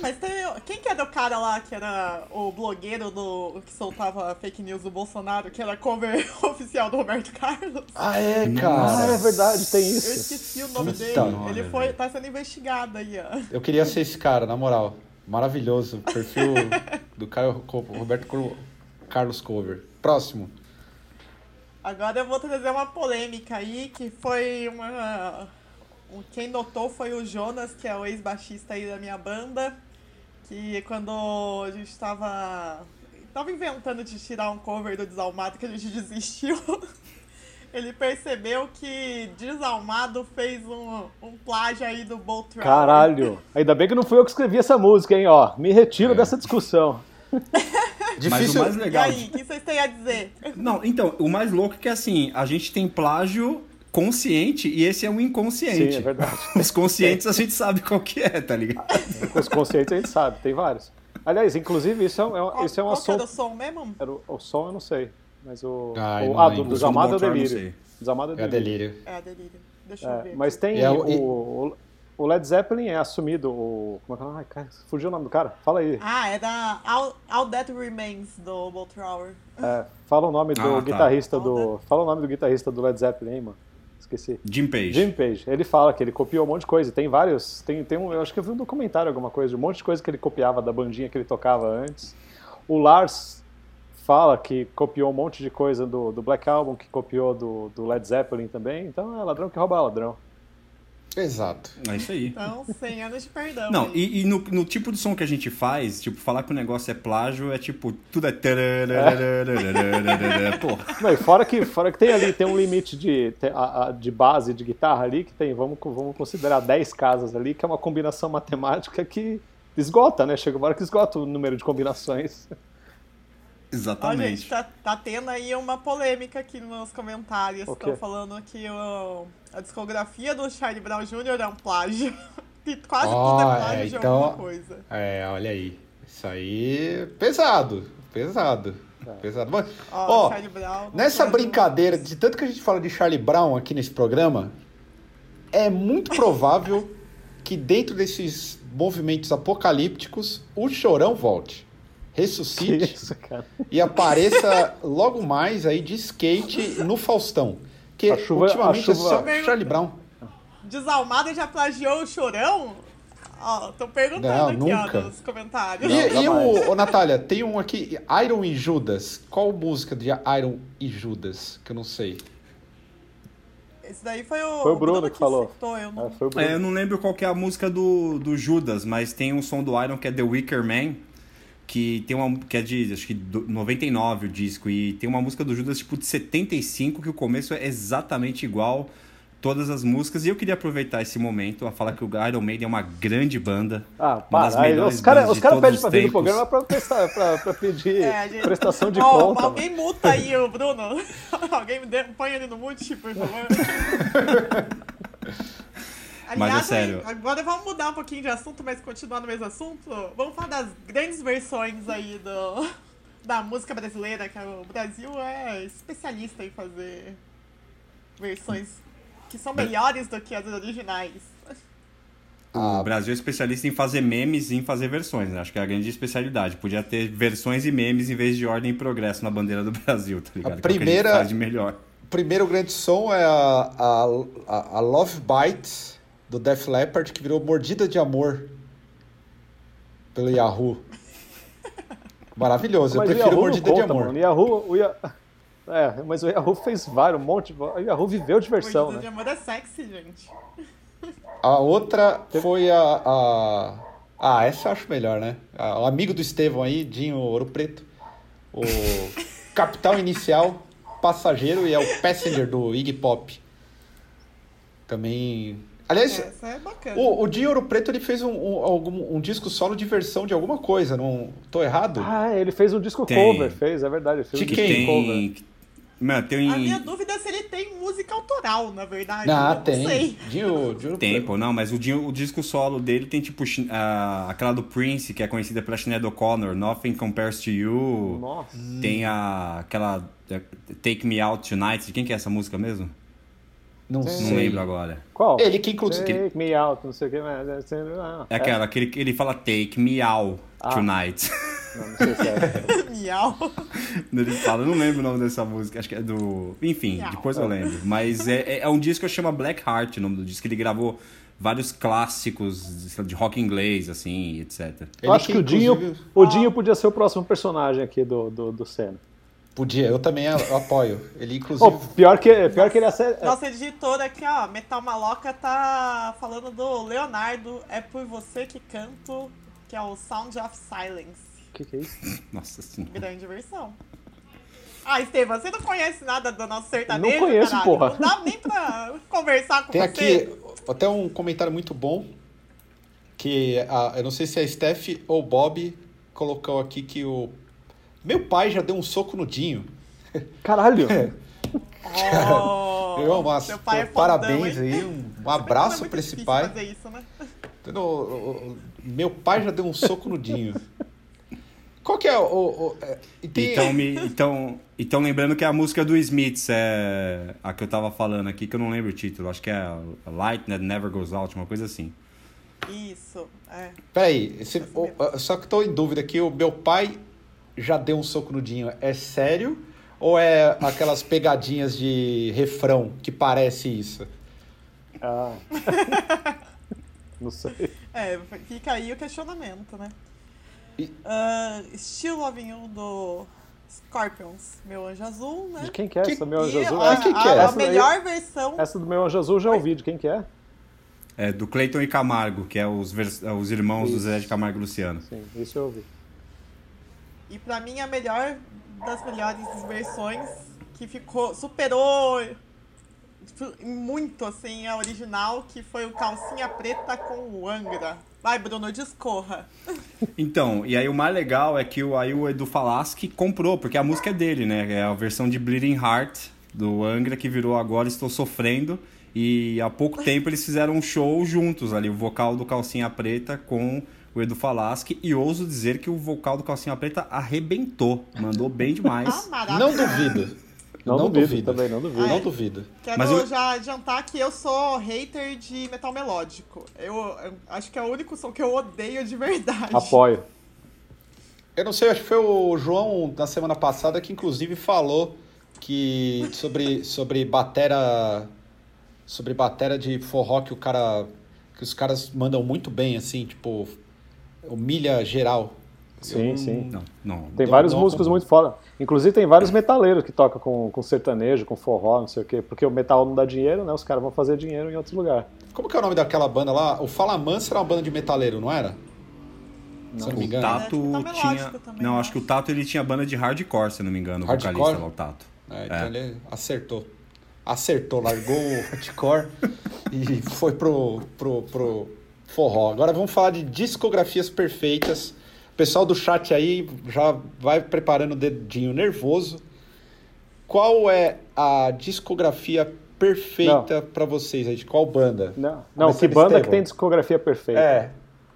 [SPEAKER 4] Mas tem, quem que era o cara lá que era o blogueiro do que soltava fake news do Bolsonaro, que era cover oficial do Roberto Carlos?
[SPEAKER 3] Ah, é,
[SPEAKER 1] Ah,
[SPEAKER 3] cara.
[SPEAKER 1] é verdade, tem
[SPEAKER 4] Eu
[SPEAKER 1] isso.
[SPEAKER 4] esqueci o nome
[SPEAKER 3] Puta
[SPEAKER 4] dele. Ele foi,
[SPEAKER 5] velho.
[SPEAKER 4] tá sendo investigado aí, ó.
[SPEAKER 3] Eu queria ser esse cara, na moral. Maravilhoso. Perfil do Caio, Roberto Carlos Cover. Próximo.
[SPEAKER 4] Agora eu vou trazer uma polêmica aí, que foi uma. Quem notou foi o Jonas, que é o ex-baixista aí da minha banda, que quando a gente tava. tava inventando de tirar um cover do Desalmado que a gente desistiu. Ele percebeu que Desalmado fez um, um plágio aí do Bolt Thrower.
[SPEAKER 1] Caralho. Ainda bem que não fui eu que escrevi essa música, hein, ó. Me retiro dessa discussão.
[SPEAKER 5] Mas o
[SPEAKER 3] Difícil.
[SPEAKER 5] mais
[SPEAKER 4] E
[SPEAKER 5] legal.
[SPEAKER 4] aí, o que vocês têm a dizer?
[SPEAKER 5] Não, então, o mais louco é que assim, a gente tem plágio consciente e esse é um inconsciente.
[SPEAKER 1] Sim, é verdade.
[SPEAKER 5] Os conscientes a gente sabe qual que é, tá ligado?
[SPEAKER 1] Os conscientes a gente sabe, tem vários. Aliás, inclusive, isso é, um- é,
[SPEAKER 4] Qual,
[SPEAKER 1] isso é um
[SPEAKER 4] qual que era
[SPEAKER 1] assunto.
[SPEAKER 4] o som mesmo?
[SPEAKER 1] Era o, o som eu não sei. Mas o.
[SPEAKER 3] Ai,
[SPEAKER 1] o ah, do
[SPEAKER 5] do
[SPEAKER 1] Desamado é
[SPEAKER 5] eu
[SPEAKER 1] delírio. Desamado é
[SPEAKER 3] É
[SPEAKER 1] o delírio.
[SPEAKER 4] É, delírio. Deixa eu
[SPEAKER 1] É,
[SPEAKER 4] ver.
[SPEAKER 1] mas tem
[SPEAKER 3] É,
[SPEAKER 1] o,
[SPEAKER 3] e-
[SPEAKER 1] o, o Led Zeppelin é assumido. O, como é que é? Ai, cara, fugiu o nome do cara? Fala aí.
[SPEAKER 4] Ah, é da All, All That Remains, do Bolt Hour.
[SPEAKER 1] É, fala o nome do
[SPEAKER 5] Ah, tá.
[SPEAKER 1] guitarrista do. Fala o nome do guitarrista do Led Zeppelin, hein, mano. Esqueci.
[SPEAKER 5] Jim Page.
[SPEAKER 1] Jim Page. Ele fala que ele copiou um monte de coisa. Tem vários. Tem, tem um, eu acho que eu vi um documentário, alguma coisa, de um monte de coisa que ele copiava da bandinha que ele tocava antes. O Lars fala que copiou um monte de coisa do, do Black Album, que copiou do, do Led Zeppelin também. Então é ladrão que rouba ladrão.
[SPEAKER 3] Exato.
[SPEAKER 5] É isso aí.
[SPEAKER 4] Então, 100 anos de perdão.
[SPEAKER 5] Não, e, e no, no tipo de som que a gente faz, tipo, falar que o negócio é plágio é tipo, tudo é. Pô,
[SPEAKER 1] Não, e fora que, fora que tem ali, tem um limite de, de base de guitarra ali, que tem, vamos, vamos considerar 10 casas ali, que é uma combinação matemática que esgota, né? Chega uma hora que esgota o número de combinações.
[SPEAKER 4] Ó, gente,
[SPEAKER 5] exatamente.
[SPEAKER 4] tá, tá tendo aí uma polêmica aqui nos comentários. Estão falando que o- a discografia do Charlie Brown Jr. é um plágio. Que quase tudo
[SPEAKER 3] Ó,
[SPEAKER 4] é plágio
[SPEAKER 3] é,
[SPEAKER 4] de
[SPEAKER 3] então-
[SPEAKER 4] alguma coisa.
[SPEAKER 3] É, olha aí. Isso aí. Pesado. Pesado. Pesado. Mas,
[SPEAKER 4] Ó,
[SPEAKER 3] ó,
[SPEAKER 4] Charlie Brown.
[SPEAKER 3] nessa
[SPEAKER 4] plágio-
[SPEAKER 3] brincadeira, de tanto que a gente fala de Charlie Brown aqui nesse programa, é muito provável que dentro desses movimentos apocalípticos o chorão volte.
[SPEAKER 1] Que
[SPEAKER 3] Ressuscite
[SPEAKER 1] isso, cara.
[SPEAKER 3] e apareça logo mais aí de skate no Faustão. Que
[SPEAKER 1] A chuva-
[SPEAKER 3] ultimamente
[SPEAKER 1] a chuva-
[SPEAKER 3] é só Charlie Brown.
[SPEAKER 4] Desalmado já plagiou o chorão? Ó, tô perguntando
[SPEAKER 3] Não,
[SPEAKER 4] aqui,
[SPEAKER 3] nunca.
[SPEAKER 4] ó, nos comentários.
[SPEAKER 3] E,
[SPEAKER 1] Não,
[SPEAKER 3] e o, ô, Natália, tem um aqui, Iron e Judas. Qual música de Iron e Judas? Que eu não sei.
[SPEAKER 4] Esse daí foi o,
[SPEAKER 1] Foi o Bruno que falou.
[SPEAKER 4] citou, eu não...
[SPEAKER 1] É, foi o Bruno.
[SPEAKER 5] É, eu não lembro qual que é a música do, do Judas, mas tem um som do Iron que é The Wicker Man, que tem uma que é de acho que do- 99 o disco e tem uma música do Judas tipo de 75 que o começo é exatamente igual todas as músicas e eu queria aproveitar esse momento a falar que o Iron Maiden é uma grande banda.
[SPEAKER 1] Ah,
[SPEAKER 5] uma das
[SPEAKER 1] para. Aí,
[SPEAKER 5] melhores
[SPEAKER 1] os caras
[SPEAKER 5] bandas
[SPEAKER 1] os
[SPEAKER 5] de
[SPEAKER 1] cara
[SPEAKER 5] todos
[SPEAKER 1] pedem pra vir no programa pra, prestar, pra, pra pedir
[SPEAKER 4] É, gente-
[SPEAKER 1] prestação de
[SPEAKER 4] Ó,
[SPEAKER 1] conta. mano.
[SPEAKER 4] Alguém multa aí o Bruno. alguém põe ele no mute, por favor.
[SPEAKER 5] Mas é sério.
[SPEAKER 4] agora vamos mudar um pouquinho de assunto, mas continuar no mesmo assunto. Vamos falar das grandes versões aí do, da música brasileira, que o Brasil é especialista em fazer versões que são melhores do que as originais.
[SPEAKER 5] O Brasil é especialista em fazer memes e em fazer versões, né? Acho que é a grande especialidade. Podia ter versões e memes em vez de ordem e progresso na bandeira do Brasil, tá ligado? Que é o que
[SPEAKER 3] primeira-
[SPEAKER 5] gente faz de melhor.
[SPEAKER 3] O primeiro grande som é a, a, a- a Love Bite do Def Leppard, que virou Mordida de Amor pelo Yahoo. Maravilhoso,
[SPEAKER 1] Mas
[SPEAKER 3] eu
[SPEAKER 1] o
[SPEAKER 3] prefiro Mordida de
[SPEAKER 1] conta,
[SPEAKER 3] Amor.
[SPEAKER 1] mano. O Yahoo, o É, mas o Yahoo fez vários, um monte. O Yahoo viveu de versão,
[SPEAKER 4] Mordida de
[SPEAKER 1] né?
[SPEAKER 4] amor é sexy, gente.
[SPEAKER 3] A outra foi a, a- Ah, essa eu acho melhor, né? O amigo do Estevão aí, Dinho Ouro Preto. O Capital Inicial, Passageiro e é o Passenger do Iggy Pop. Também. Aliás,
[SPEAKER 4] Essa é bacana.
[SPEAKER 3] o, o Dinho Ouro Preto ele fez um, um, algum- um disco solo de versão de alguma coisa, não tô errado?
[SPEAKER 1] Ah, ele fez um disco
[SPEAKER 5] Tem.
[SPEAKER 1] cover, fez, é verdade. Fez
[SPEAKER 3] De
[SPEAKER 1] um
[SPEAKER 5] Que
[SPEAKER 3] quem?
[SPEAKER 1] disco cover.
[SPEAKER 5] tem. Mano, tem.
[SPEAKER 4] A minha dúvida é se ele tem música autoral, na verdade.
[SPEAKER 3] Ah,
[SPEAKER 4] eu não
[SPEAKER 3] tem.
[SPEAKER 4] sei.
[SPEAKER 3] Dinho, Dinho Ouro
[SPEAKER 5] Tem,
[SPEAKER 3] Preto.
[SPEAKER 5] pô, não, mas o, di- o disco solo dele tem tipo a- aquela do Prince, que é conhecida pela Sinead O'Connor, Nothing Compares to You.
[SPEAKER 1] Nossa.
[SPEAKER 5] Tem a, aquela é, Take Me Out Tonight. De quem que é essa música mesmo?
[SPEAKER 3] Não
[SPEAKER 5] Não lembro agora.
[SPEAKER 1] Qual?
[SPEAKER 3] Ele que inclusive.
[SPEAKER 1] Take me out, não sei o que, mas... é sempre- ah,
[SPEAKER 5] É aquela que ele, ele fala Take Me Out
[SPEAKER 1] Ah.
[SPEAKER 5] Tonight.
[SPEAKER 1] Não, não sei se é.
[SPEAKER 4] Miau.
[SPEAKER 5] ele fala, eu não lembro o nome dessa música, acho que é do. Enfim,
[SPEAKER 4] Miau.
[SPEAKER 5] depois eu lembro. Mas é, é- é um disco que chama Black Heart, o nome do disco. Ele gravou vários clássicos de rock inglês, assim, etc.
[SPEAKER 1] Eu acho que o Dinho,
[SPEAKER 3] inclusive-
[SPEAKER 1] o Dinho podia ser o próximo personagem aqui do, do, do Senna.
[SPEAKER 3] Podia, eu também apoio. Ele, inclusive.
[SPEAKER 1] Oh, pior, que, pior que ele é...
[SPEAKER 4] Nossa editora aqui, ó, Metal Maloca tá falando do Leonardo, é por você que canto, que é o Sound of Silence.
[SPEAKER 1] O que, que é isso?
[SPEAKER 5] Nossa senhora.
[SPEAKER 4] Grande versão. Ah, Estevam, você não conhece nada do nosso sertanejo?
[SPEAKER 1] Não conheço,
[SPEAKER 4] caralho?
[SPEAKER 1] porra.
[SPEAKER 4] Não dá nem pra conversar com
[SPEAKER 3] Tem
[SPEAKER 4] você.
[SPEAKER 3] aqui até um comentário muito bom. Que a, eu não sei se é a Steph ou o Bob colocou aqui que o. Meu pai já deu um soco no Dinho.
[SPEAKER 1] Caralho!
[SPEAKER 4] Oh,
[SPEAKER 3] Eu, mas,
[SPEAKER 4] seu pai é fodão,
[SPEAKER 3] parabéns
[SPEAKER 4] hein?
[SPEAKER 3] aí, um, um abraço
[SPEAKER 4] é muito
[SPEAKER 3] pra esse
[SPEAKER 4] difícil
[SPEAKER 3] pai.
[SPEAKER 4] fazer isso, né?
[SPEAKER 3] O- o- o- Meu pai já deu um soco no Dinho. Qual que é o. o é, e tem-
[SPEAKER 5] Então, me, então, então lembrando que a música do Smiths é a que eu tava falando aqui, que eu não lembro o título. Acho que é Light That Never Goes Out, uma coisa assim.
[SPEAKER 4] Isso, é.
[SPEAKER 3] Peraí, esse- o- o- só que tô em dúvida aqui, o meu pai já deu um soco no Dinho. É sério? Ou é aquelas pegadinhas de refrão que parece isso?
[SPEAKER 1] Ah. Não sei.
[SPEAKER 4] É, fica aí o questionamento, né?
[SPEAKER 3] E-
[SPEAKER 4] Ah, Still Loving You do Scorpions, Meu Anjo Azul, né?
[SPEAKER 1] De quem que é
[SPEAKER 3] Que-
[SPEAKER 1] essa, meu anjo
[SPEAKER 4] E
[SPEAKER 1] azul?
[SPEAKER 4] a,
[SPEAKER 3] É, que que
[SPEAKER 4] a-
[SPEAKER 3] é?
[SPEAKER 4] a
[SPEAKER 1] Essa daí-
[SPEAKER 4] melhor versão.
[SPEAKER 1] Essa do meu anjo azul já ouvi, de quem que é?
[SPEAKER 5] É do Cleiton e Camargo, que é os, vers- os irmãos do
[SPEAKER 1] Isso.
[SPEAKER 5] Zé de Camargo e Luciano.
[SPEAKER 1] Sim, isso eu ouvi.
[SPEAKER 4] E pra mim a melhor das melhores versões que ficou. superou muito assim a original, que foi o Calcinha Preta com o Angra. Vai, Bruno, discorra.
[SPEAKER 5] Então, e aí o mais legal é que o, aí o Edu Falaschi comprou, porque a música é dele, né? É a versão de Bleeding Heart, do Angra, que virou Agora Estou Sofrendo. E há pouco tempo eles fizeram um show juntos ali, o vocal do Calcinha Preta com o Edu Falaschi. E ouso dizer que o vocal do Calcinha Preta arrebentou, mandou bem
[SPEAKER 4] Ah,
[SPEAKER 5] demais.
[SPEAKER 4] maravilhoso.
[SPEAKER 3] Não duvido.
[SPEAKER 1] Não, duvido, também, não duvido.
[SPEAKER 3] Não
[SPEAKER 4] Ai.
[SPEAKER 3] duvido.
[SPEAKER 4] Quero
[SPEAKER 5] Mas eu-
[SPEAKER 4] já adiantar que eu sou hater de metal melódico. Eu, eu acho que é o único som que eu odeio de verdade.
[SPEAKER 1] Apoio.
[SPEAKER 3] Eu não sei, acho que foi o João na semana passada que inclusive falou que sobre sobre batera sobre batera de forró que o cara que os caras mandam muito bem assim, tipo humilha geral.
[SPEAKER 1] Sim,
[SPEAKER 3] Eu
[SPEAKER 1] sim.
[SPEAKER 5] Não, não.
[SPEAKER 1] Tem
[SPEAKER 3] Não-
[SPEAKER 1] vários
[SPEAKER 3] não
[SPEAKER 1] músicos muito foda. Inclusive tem vários metaleiros que tocam com, com sertanejo, com forró, não sei o quê. Porque o metal não dá dinheiro, né? Os caras vão fazer dinheiro em outro lugar.
[SPEAKER 3] Como que é o nome daquela banda lá? O Fala Mansa era uma banda de metaleiro, não era? Se eu não me
[SPEAKER 5] O
[SPEAKER 3] engano.
[SPEAKER 5] Tato
[SPEAKER 4] É, tipo, tá
[SPEAKER 5] tinha.
[SPEAKER 4] melódico também,
[SPEAKER 5] Não,
[SPEAKER 4] eu
[SPEAKER 5] acho que o. Tato ele tinha banda de hardcore, se não me engano, o
[SPEAKER 3] Hardcore?
[SPEAKER 5] vocalista lá, o Tato.
[SPEAKER 3] É, então
[SPEAKER 5] É.
[SPEAKER 3] ele acertou. Acertou, largou o hardcore e foi pro, pro, pro forró. Agora vamos falar de discografias perfeitas. O pessoal do chat aí já vai preparando o dedinho nervoso. Qual é a discografia perfeita pra vocês aí? De qual banda?
[SPEAKER 1] Não, não que banda que
[SPEAKER 3] Estevão.
[SPEAKER 1] tem discografia perfeita?
[SPEAKER 3] É.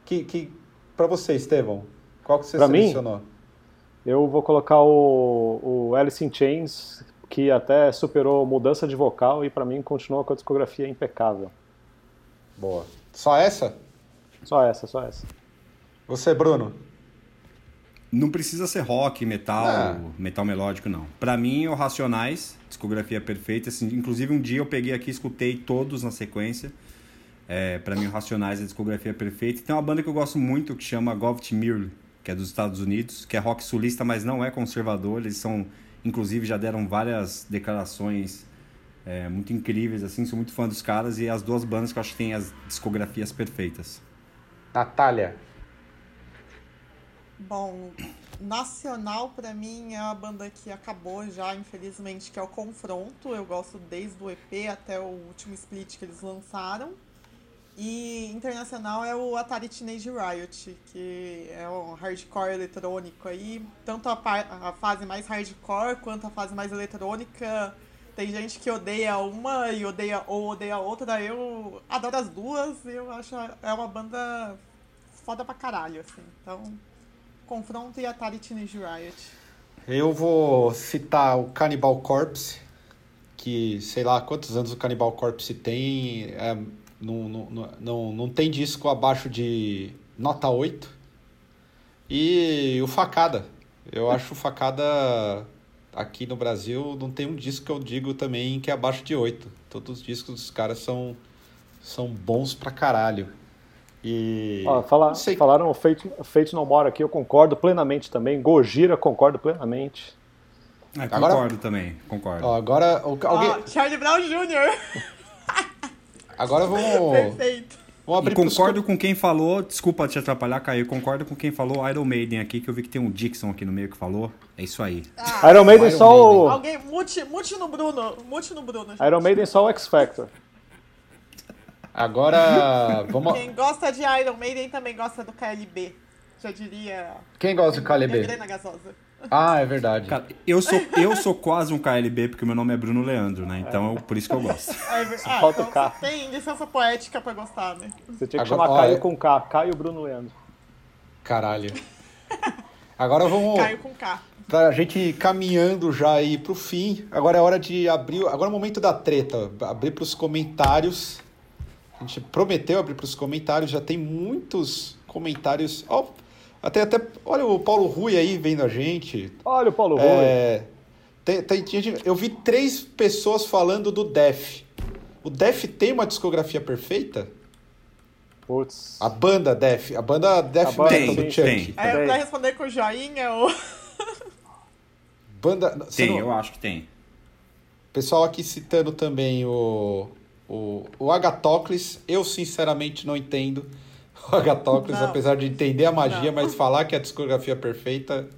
[SPEAKER 3] Que, que, pra você, Estevão, qual que você
[SPEAKER 1] Pra mim?
[SPEAKER 3] selecionou?
[SPEAKER 1] Eu vou colocar o, o Alice in Chains, que até superou mudança de vocal e pra mim continua com a discografia impecável.
[SPEAKER 3] Boa. Só essa?
[SPEAKER 1] Só essa, só essa.
[SPEAKER 3] Você, Bruno?
[SPEAKER 5] Não precisa ser rock, metal,
[SPEAKER 3] Ah.
[SPEAKER 5] metal melódico, não. Pra mim, é o Racionais, discografia perfeita. Assim, inclusive, um dia eu peguei aqui e escutei todos na sequência. É, para mim, o Racionais é a discografia perfeita. E tem uma banda que eu gosto muito que chama Gov't Mule, que é dos Estados Unidos, que é rock sulista, mas não é conservador. Eles são, inclusive, já deram várias declarações é, muito incríveis, assim. Sou muito fã dos caras e as duas bandas que eu acho que têm as discografias perfeitas.
[SPEAKER 3] Natália.
[SPEAKER 4] Bom, nacional pra mim é uma banda que acabou já, infelizmente, que é o Confronto. Eu gosto desde o EP até o último split que eles lançaram. E internacional é o Atari Teenage Riot, que é um hardcore eletrônico aí. Tanto a, a fase mais hardcore quanto a fase mais eletrônica. Tem gente que odeia uma e odeia ou odeia outra. Eu adoro as duas e eu acho é uma banda foda pra caralho, assim. Então, Confronto e Atari Teenage Riot.
[SPEAKER 3] Eu vou citar o Cannibal Corpse, que sei lá quantos anos o Cannibal Corpse tem. é, não, não- não, não tem disco abaixo de nota 8. E o Facada. Eu acho o Facada aqui no Brasil não tem um disco que eu digo também que é abaixo de 8. Todos os discos dos caras são, são bons pra caralho. E.
[SPEAKER 1] Ó, fala- Falaram o Fate, Fate No More aqui, eu concordo plenamente também. Gojira, concordo plenamente.
[SPEAKER 5] É,
[SPEAKER 3] Agora-
[SPEAKER 5] concordo também, concordo.
[SPEAKER 3] Ó, agora. o- alguém,
[SPEAKER 4] Ó, Charlie Brown Jr.
[SPEAKER 3] agora vamos.
[SPEAKER 4] Perfeito.
[SPEAKER 5] E
[SPEAKER 3] pros
[SPEAKER 5] concordo com quem falou, desculpa te atrapalhar, Caio, concordo com quem falou Iron Maiden aqui, que eu vi que tem um Dixon aqui no meio que falou. É isso aí.
[SPEAKER 1] Iron Maiden
[SPEAKER 3] Iron
[SPEAKER 1] só o,
[SPEAKER 4] Alguém, mute, mute no Bruno. Mute no Bruno. gente.
[SPEAKER 1] Iron Maiden só o X Factor.
[SPEAKER 3] Agora, vamos.
[SPEAKER 4] Quem gosta de Iron Maiden também gosta do KLB. Já diria.
[SPEAKER 3] Quem gosta do KLB?
[SPEAKER 4] Grana gasosa.
[SPEAKER 3] Ah, é verdade.
[SPEAKER 5] Cara, eu sou, eu sou quase um KLB, porque meu nome é Bruno Leandro, né? Então, eu- por isso que eu gosto.
[SPEAKER 4] Ah, é ver- ah,
[SPEAKER 1] falta
[SPEAKER 4] então
[SPEAKER 1] o K.
[SPEAKER 4] você tem licença poética pra gostar, né?
[SPEAKER 1] Você tinha que
[SPEAKER 3] Agora,
[SPEAKER 1] chamar
[SPEAKER 3] ó,
[SPEAKER 1] Caio
[SPEAKER 3] é-
[SPEAKER 1] com K, Caio Bruno Leandro.
[SPEAKER 3] Caralho. Agora vamos.
[SPEAKER 4] Caio com K.
[SPEAKER 3] Pra gente ir caminhando já aí pro fim. Agora é hora de abrir. Agora é o momento da treta. Abrir pros comentários. A gente prometeu abrir pros comentários. Já tem muitos comentários. Ó, até, até. Olha o Paulo Rui aí vendo a gente.
[SPEAKER 1] Olha o Paulo Rui.
[SPEAKER 3] É, tem, tem- tinha- eu vi três pessoas falando do Def. O Def tem uma discografia perfeita?
[SPEAKER 1] Putz.
[SPEAKER 3] A banda Def. A banda Def
[SPEAKER 1] A banda
[SPEAKER 3] Metal
[SPEAKER 1] tem,
[SPEAKER 3] do Chuck.
[SPEAKER 5] tem.
[SPEAKER 4] Aí
[SPEAKER 1] Também.
[SPEAKER 4] pra responder com joinha, o
[SPEAKER 3] Banda,
[SPEAKER 5] Tem,
[SPEAKER 3] não-
[SPEAKER 5] eu acho que tem.
[SPEAKER 3] Pessoal aqui citando também o, o, o Agatocles. Eu, sinceramente, não entendo o Agatocles,
[SPEAKER 4] Não.
[SPEAKER 3] apesar de entender a magia,
[SPEAKER 4] Não.
[SPEAKER 3] mas falar que é a discografia perfeita,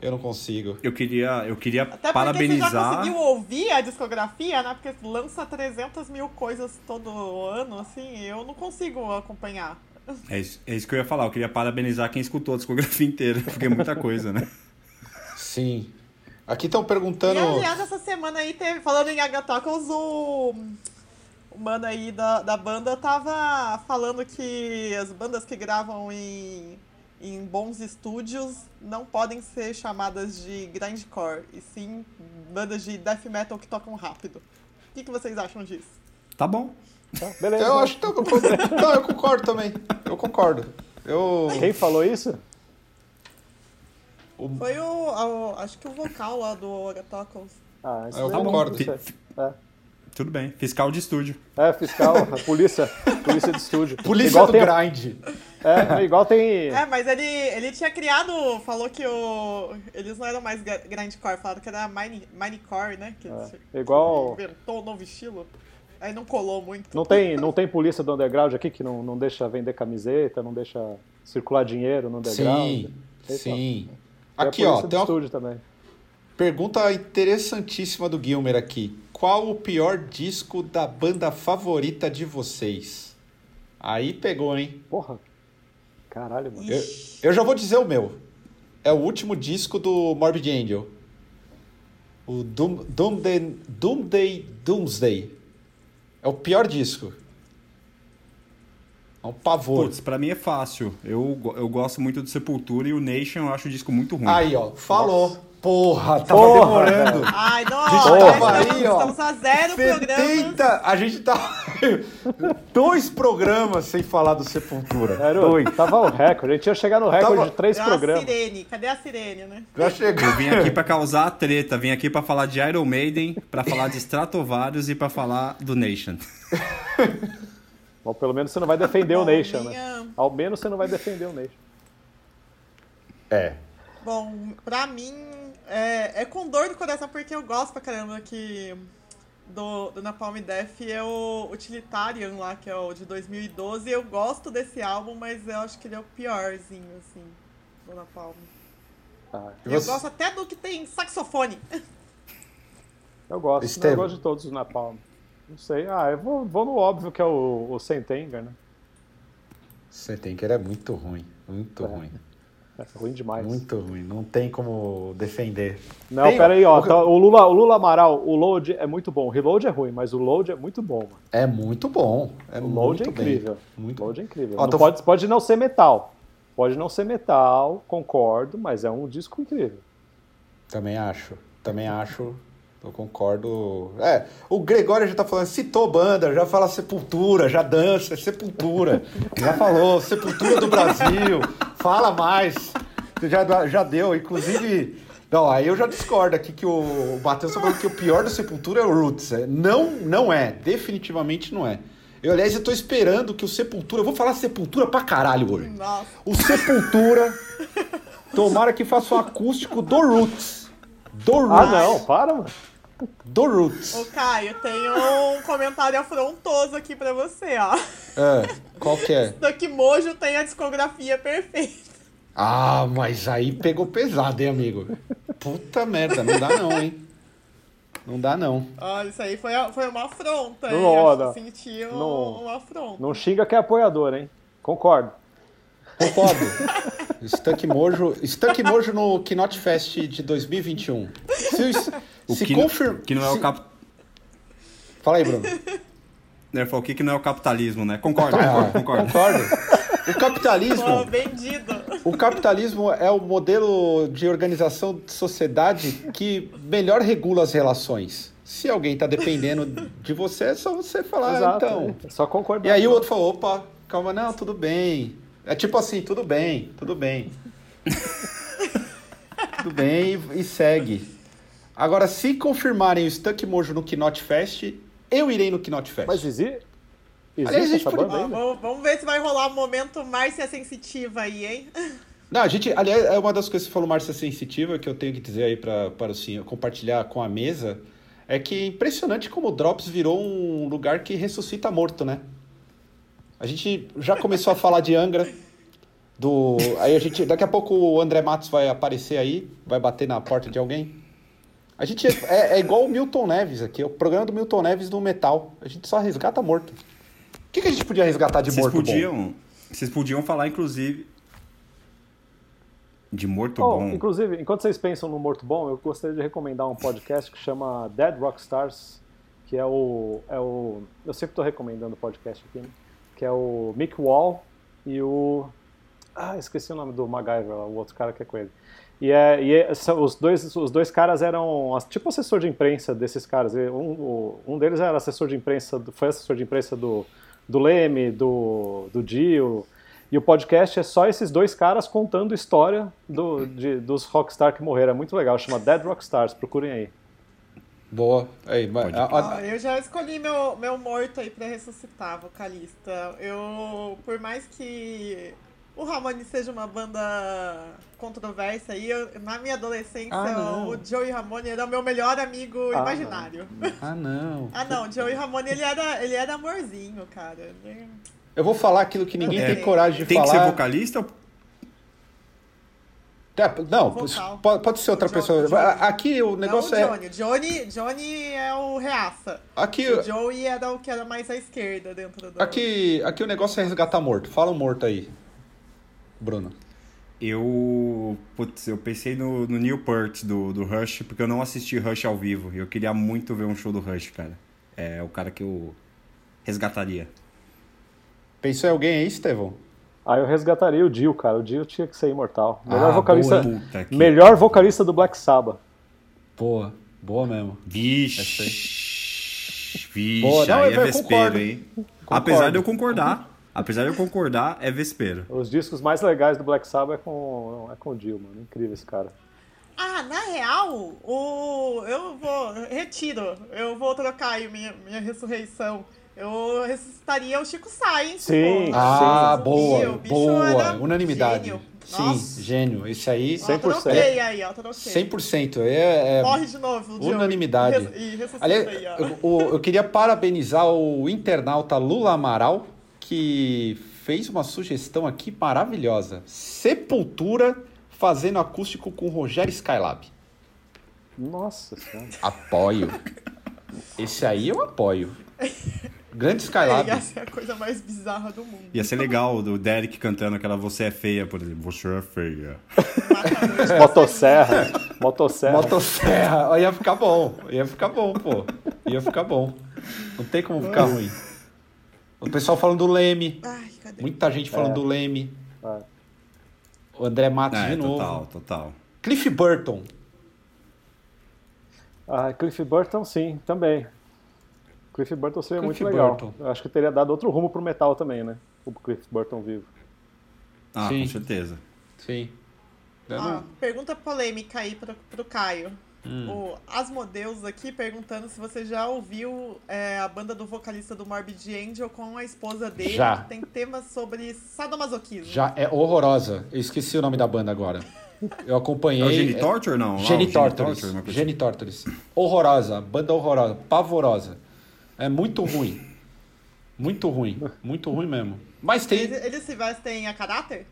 [SPEAKER 3] eu não consigo.
[SPEAKER 5] Eu queria, eu queria
[SPEAKER 4] Até porque você já
[SPEAKER 5] parabenizar.
[SPEAKER 4] conseguiu ouvir a discografia, né? Porque lança 300 mil coisas todo ano, assim, eu não consigo acompanhar.
[SPEAKER 5] É isso, é isso que eu ia falar. Eu queria parabenizar quem escutou a discografia inteira, porque é muita coisa, né?
[SPEAKER 3] Sim. Aqui estão
[SPEAKER 4] E
[SPEAKER 3] perguntando.
[SPEAKER 4] aliás, essa semana aí teve, falando em Agatocles, o, o mano aí da, da banda tava falando que as bandas que gravam em, em bons estúdios não podem ser chamadas de grindcore, e sim bandas de death metal que tocam rápido. O que, que vocês acham disso?
[SPEAKER 5] Tá bom.
[SPEAKER 1] Tá, beleza.
[SPEAKER 3] Eu acho que. Não, eu concordo também. Eu concordo. Eu.
[SPEAKER 1] Quem falou isso?
[SPEAKER 4] Foi o, o- acho que o vocal lá do Agatocles.
[SPEAKER 1] Ah, isso
[SPEAKER 3] Eu concordo.
[SPEAKER 1] É.
[SPEAKER 5] Tudo bem. Fiscal de estúdio.
[SPEAKER 1] É, fiscal, polícia, polícia de estúdio.
[SPEAKER 3] Polícia
[SPEAKER 1] igual
[SPEAKER 3] do
[SPEAKER 1] tem,
[SPEAKER 3] Grind.
[SPEAKER 1] É, igual tem.
[SPEAKER 4] É, mas ele, ele tinha criado, falou que o, eles não eram mais grindcore, falaram que era mine, minecore, né? Que ele
[SPEAKER 1] É, igual-
[SPEAKER 4] inventou um novo estilo. Aí não colou muito.
[SPEAKER 1] Não tem, não tem polícia do underground aqui que não, não deixa vender camiseta, não deixa circular dinheiro no underground.
[SPEAKER 3] Sim. Sim. Aqui, ó, tem uma
[SPEAKER 1] estúdio também.
[SPEAKER 3] pergunta interessantíssima do Gilmer aqui. Qual o pior disco da banda favorita de vocês? Aí pegou, hein?
[SPEAKER 1] Porra. Caralho, mano.
[SPEAKER 3] Eu, eu já vou dizer o meu. É o último disco do Morbid Angel. O Doom, Doomday, Doomday Doomsday. É o pior disco. É um pavor.
[SPEAKER 5] Putz, pra mim é fácil. Eu, eu gosto muito do Sepultura e o Nation eu acho o disco muito ruim.
[SPEAKER 3] Aí, ó. Falou. Porra, tava
[SPEAKER 1] Porra,
[SPEAKER 3] demorando.
[SPEAKER 4] Ai, não,
[SPEAKER 3] A gente tava
[SPEAKER 4] estamos,
[SPEAKER 3] aí, ó.
[SPEAKER 4] estamos a zero programas.
[SPEAKER 3] 70, a gente tá dois programas sem falar do Sepultura.
[SPEAKER 1] Era,
[SPEAKER 3] Dois.
[SPEAKER 1] tava o recorde. A gente ia chegar no recorde
[SPEAKER 3] Tava-
[SPEAKER 1] de três
[SPEAKER 4] É a
[SPEAKER 1] programas.
[SPEAKER 4] sirene, cadê a sirene, né?
[SPEAKER 3] Já chegou.
[SPEAKER 5] Eu vim aqui pra causar a treta, vim aqui pra falar de Iron Maiden, pra falar de Stratovarius e pra falar do Nation.
[SPEAKER 1] Bom, pelo menos você não vai defender o Nation, né?
[SPEAKER 4] minha-
[SPEAKER 1] Ao menos você não vai defender o Nation.
[SPEAKER 3] É.
[SPEAKER 4] Bom, pra mim é, é com dor no coração porque eu gosto pra caramba que do, do Napalm Death é o Utilitarian lá, que é o de 2012. Eu gosto desse álbum, mas eu acho que ele é o piorzinho, assim, do Napalm.
[SPEAKER 1] Ah,
[SPEAKER 3] E
[SPEAKER 4] Eu
[SPEAKER 3] você-
[SPEAKER 4] gosto até do que tem saxofone.
[SPEAKER 1] eu gosto.
[SPEAKER 3] Estevam.
[SPEAKER 1] Eu gosto de todos os Napalm. Não sei. Ah, eu vou, vou no óbvio que é o, o Sentenger, né?
[SPEAKER 3] Ele é muito ruim. Muito
[SPEAKER 1] É.
[SPEAKER 3] ruim.
[SPEAKER 1] É ruim demais.
[SPEAKER 3] Muito ruim. Não tem como defender.
[SPEAKER 1] Não,
[SPEAKER 3] Tem,
[SPEAKER 1] pera aí, ó.
[SPEAKER 3] o-
[SPEAKER 1] tá- o, Lula, o Lula Amaral, o load é muito bom. O reload é ruim, mas o load é muito bom, mano.
[SPEAKER 3] É muito bom. É
[SPEAKER 1] O load
[SPEAKER 3] muito
[SPEAKER 1] é incrível.
[SPEAKER 3] Bem. Muito
[SPEAKER 1] O load é incrível.
[SPEAKER 3] Ó,
[SPEAKER 1] Não
[SPEAKER 3] tô-
[SPEAKER 1] pode, pode não ser metal. Pode não ser metal, concordo, mas é um disco incrível.
[SPEAKER 3] Também acho. Também acho. Eu concordo. É, o Gregório já tá falando, citou banda, já fala Sepultura, já dança, é Sepultura. já falou, Sepultura do Brasil. Fala mais. Já, já deu, inclusive. Não, aí eu já discordo aqui que o Matheus tá falando que o pior do Sepultura é o Roots. É, Não, não é. Definitivamente não é. Eu, aliás, eu tô esperando que o Sepultura. Eu vou falar Sepultura pra caralho hoje.
[SPEAKER 4] Nossa.
[SPEAKER 3] O Sepultura. tomara que faça um acústico do Roots. Do Roots.
[SPEAKER 1] Ah, não, para, mano.
[SPEAKER 3] Do Roots.
[SPEAKER 4] Ô, Caio, tenho um comentário afrontoso aqui pra você, ó.
[SPEAKER 3] É, qual que é?
[SPEAKER 4] Duck Mojo tem a discografia perfeita.
[SPEAKER 3] Ah, mas aí pegou pesado, hein, amigo? Puta merda, não dá não, hein? Não dá não.
[SPEAKER 4] Olha, isso aí foi, foi uma afronta, hein?
[SPEAKER 1] Não,
[SPEAKER 4] Eu senti um,
[SPEAKER 1] Não.
[SPEAKER 4] uma afronta.
[SPEAKER 1] Não xinga que é apoiador, hein? Concordo.
[SPEAKER 3] Concordo. Stuck Mojo, Stuck Mojo no Knot Fest de 2021. Se,
[SPEAKER 5] O
[SPEAKER 3] se
[SPEAKER 5] que,
[SPEAKER 3] confirma...
[SPEAKER 5] que não é o cap...
[SPEAKER 3] Fala aí, Bruno.
[SPEAKER 5] Ele falou o que, que não é o capitalismo, né? Concordo,
[SPEAKER 3] Ah,
[SPEAKER 5] concordo, concordo.
[SPEAKER 3] concordo. O capitalismo.
[SPEAKER 4] Pô, vendido.
[SPEAKER 3] O capitalismo é o modelo de organização de sociedade que melhor regula as relações. Se alguém está dependendo de você, é só você falar,
[SPEAKER 1] Exato,
[SPEAKER 3] então.
[SPEAKER 1] é só concordar.
[SPEAKER 3] E aí o outro falou, opa, calma, não, tudo bem. É tipo assim, tudo bem, tudo bem. tudo bem e segue. Agora, se confirmarem o Stuck Mojo no Knot Fest, eu irei no Knot Fest.
[SPEAKER 1] Mas exi... existe
[SPEAKER 3] Aliás, a gente
[SPEAKER 4] vamos, vamos ver se vai rolar um momento Márcia Sensitiva aí, hein?
[SPEAKER 3] Não, a gente, aliás, é uma das coisas que você falou, Márcia Sensitiva, que eu tenho que dizer aí pra, para o senhor compartilhar com a mesa, é que é impressionante como o Drops virou um lugar que ressuscita morto, né? A gente já começou a falar de Angra, do. Aí a gente. Daqui a pouco o André Matos vai aparecer aí, vai bater na porta de alguém. A gente é, é igual o Milton Neves aqui, é o programa do Milton Neves no metal. A gente só resgata morto. O que, que a gente podia resgatar de
[SPEAKER 5] Vocês
[SPEAKER 3] morto? bom?
[SPEAKER 5] podiam, vocês podiam falar, inclusive, de morto
[SPEAKER 1] Oh,
[SPEAKER 5] bom.
[SPEAKER 1] inclusive, enquanto vocês pensam no Morto Bom, eu gostaria de recomendar um podcast que chama Dead Rockstars, que é o. É o eu sempre estou recomendando o podcast aqui, né? Que é o Mick Wall e o. Ah, esqueci o nome do MacGyver, o outro cara que é com ele. E, é, e é- são- os, dois, os dois caras eram tipo assessor de imprensa desses caras. Um, um deles era assessor de imprensa, do- foi assessor de imprensa do, do Leme, do, do Dio. E o podcast é só esses dois caras contando história do, de- dos rockstar que morreram. É muito legal, chama Dead Rockstars, procurem aí.
[SPEAKER 3] Boa. Aí, mas- a- a-
[SPEAKER 4] Ó, eu já escolhi meu, meu morto aí pra ressuscitar, vocalista. Eu, por mais que o Ramone seja uma banda controversa aí, eu- na minha adolescência,
[SPEAKER 3] Ah, não.
[SPEAKER 4] o Joey Ramone era o meu melhor amigo
[SPEAKER 1] Ah,
[SPEAKER 4] imaginário.
[SPEAKER 3] Ah, não.
[SPEAKER 4] Ah, não, o Joey Ramone, ele era, ele era amorzinho, cara.
[SPEAKER 3] Eu vou falar aquilo que ninguém
[SPEAKER 5] É,
[SPEAKER 3] tem coragem de
[SPEAKER 5] Tem que
[SPEAKER 3] falar.
[SPEAKER 5] ser vocalista? ou-
[SPEAKER 3] Tá, não,
[SPEAKER 4] Vocal.
[SPEAKER 3] pode, pode ser outra pessoa.
[SPEAKER 4] Johnny.
[SPEAKER 3] Aqui o negócio
[SPEAKER 4] não o
[SPEAKER 3] é.
[SPEAKER 4] Johnny. Johnny. Johnny é o reaça.
[SPEAKER 3] Aqui,
[SPEAKER 4] O Joey era o que era mais à esquerda dentro do...
[SPEAKER 3] aqui, aqui o negócio é resgatar morto. Fala o morto aí, Bruno.
[SPEAKER 5] Eu. Putz, eu pensei no, no Neil Peart do, do Rush, porque eu não assisti Rush ao vivo. E eu queria muito ver um show do Rush, cara. É o cara que eu resgataria.
[SPEAKER 3] Pensou em alguém aí, Estevão?
[SPEAKER 1] Aí eu resgataria o Dio, cara. O Dio tinha que ser imortal. Melhor
[SPEAKER 3] Ah,
[SPEAKER 1] vocalista.
[SPEAKER 3] boa,
[SPEAKER 5] Puta que.
[SPEAKER 1] Melhor vocalista do Black Sabbath.
[SPEAKER 3] Boa, boa mesmo.
[SPEAKER 5] Vixe. Vixe,
[SPEAKER 3] Boa, não,
[SPEAKER 5] aí é vespeiro,
[SPEAKER 3] concordo.
[SPEAKER 5] hein?
[SPEAKER 3] Concordo.
[SPEAKER 5] Apesar de eu concordar, apesar de eu concordar, é vespeiro.
[SPEAKER 1] Os discos mais legais do Black Sabbath é com, é com o Dio, mano. Incrível esse cara.
[SPEAKER 4] Ah, na real, o... eu vou... Retiro. Eu vou trocar aí minha, minha ressurreição. Eu ressuscitaria o Chico Sainz.
[SPEAKER 1] Sim.
[SPEAKER 4] pô.
[SPEAKER 3] Ah, boa, boa. Unanimidade.
[SPEAKER 4] gênio.
[SPEAKER 3] Sim,
[SPEAKER 4] Nossa.
[SPEAKER 3] gênio. Esse aí,
[SPEAKER 4] Ó,
[SPEAKER 1] 100%.
[SPEAKER 4] troquei aí, ó, troquei.
[SPEAKER 3] 100%. É, é
[SPEAKER 4] Morre de novo,
[SPEAKER 3] unanimidade.
[SPEAKER 4] E res- E
[SPEAKER 3] Aliás,
[SPEAKER 4] aí, ó.
[SPEAKER 3] eu, eu queria parabenizar o internauta Lula Amaral, que fez uma sugestão aqui maravilhosa. Sepultura fazendo acústico com Rogério Skylab.
[SPEAKER 1] Nossa senhora.
[SPEAKER 3] Apoio. Esse aí eu apoio. Grande
[SPEAKER 4] É,
[SPEAKER 3] Skylab.
[SPEAKER 4] ia ser a coisa mais bizarra do mundo.
[SPEAKER 5] Ia ser legal do Derek cantando aquela Você é feia, por exemplo. Você é feia.
[SPEAKER 1] Motosserra. Motosserra.
[SPEAKER 3] Motosserra. Ia ficar bom. Ia ficar bom, pô. Ia ficar bom. Não tem como ficar ruim. O pessoal falando do Leme.
[SPEAKER 4] Ai?
[SPEAKER 3] Muita gente falando
[SPEAKER 1] É.
[SPEAKER 3] do Leme.
[SPEAKER 1] É.
[SPEAKER 3] O André Matos
[SPEAKER 5] É,
[SPEAKER 3] de novo.
[SPEAKER 5] total, total.
[SPEAKER 3] Cliff Burton.
[SPEAKER 1] Ah, Cliff Burton, sim, também. Cliff Burton seria
[SPEAKER 3] Cliff
[SPEAKER 1] muito legal.
[SPEAKER 3] Burton.
[SPEAKER 1] Eu acho que teria dado outro rumo pro metal também, né? O Cliff Burton vivo.
[SPEAKER 5] Ah,
[SPEAKER 3] Sim.
[SPEAKER 5] com certeza.
[SPEAKER 3] Sim. Não-
[SPEAKER 4] pergunta polêmica aí pro, pro Caio.
[SPEAKER 3] Hum.
[SPEAKER 4] O Asmodeus aqui perguntando se você já ouviu é, a banda do vocalista do Morbid Angel com a esposa dele,
[SPEAKER 3] Já.
[SPEAKER 4] que tem temas sobre sadomasoquismo.
[SPEAKER 3] Já é horrorosa. Eu esqueci o nome da banda agora. Eu acompanhei.
[SPEAKER 5] É o Genitorture ou não? O
[SPEAKER 3] Genitortures.
[SPEAKER 5] Genitorture, uma coisa
[SPEAKER 3] Genitortures. Horrorosa. Banda horrorosa. Pavorosa. É muito ruim. Muito ruim. Muito ruim mesmo. Mas tem.
[SPEAKER 4] Eles, eles se vestem a caráter?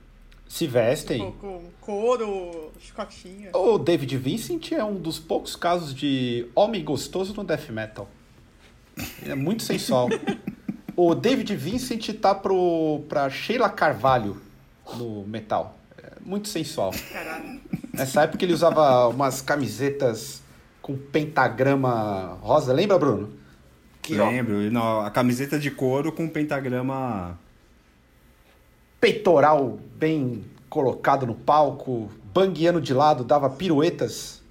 [SPEAKER 3] Se vestem.
[SPEAKER 4] Tipo, com couro, chicotinha.
[SPEAKER 3] O David Vincent é um dos poucos casos de homem gostoso no death metal. Ele é muito sensual. o David Vincent tá pro, pra Sheila Carvalho no metal. É muito sensual.
[SPEAKER 4] Caralho.
[SPEAKER 3] Nessa época ele usava umas camisetas com pentagrama rosa. Lembra, Bruno? Que, ó,
[SPEAKER 5] Lembro. não, a camiseta de couro com pentagrama
[SPEAKER 3] peitoral bem colocado no palco, bangueando de lado, dava piruetas,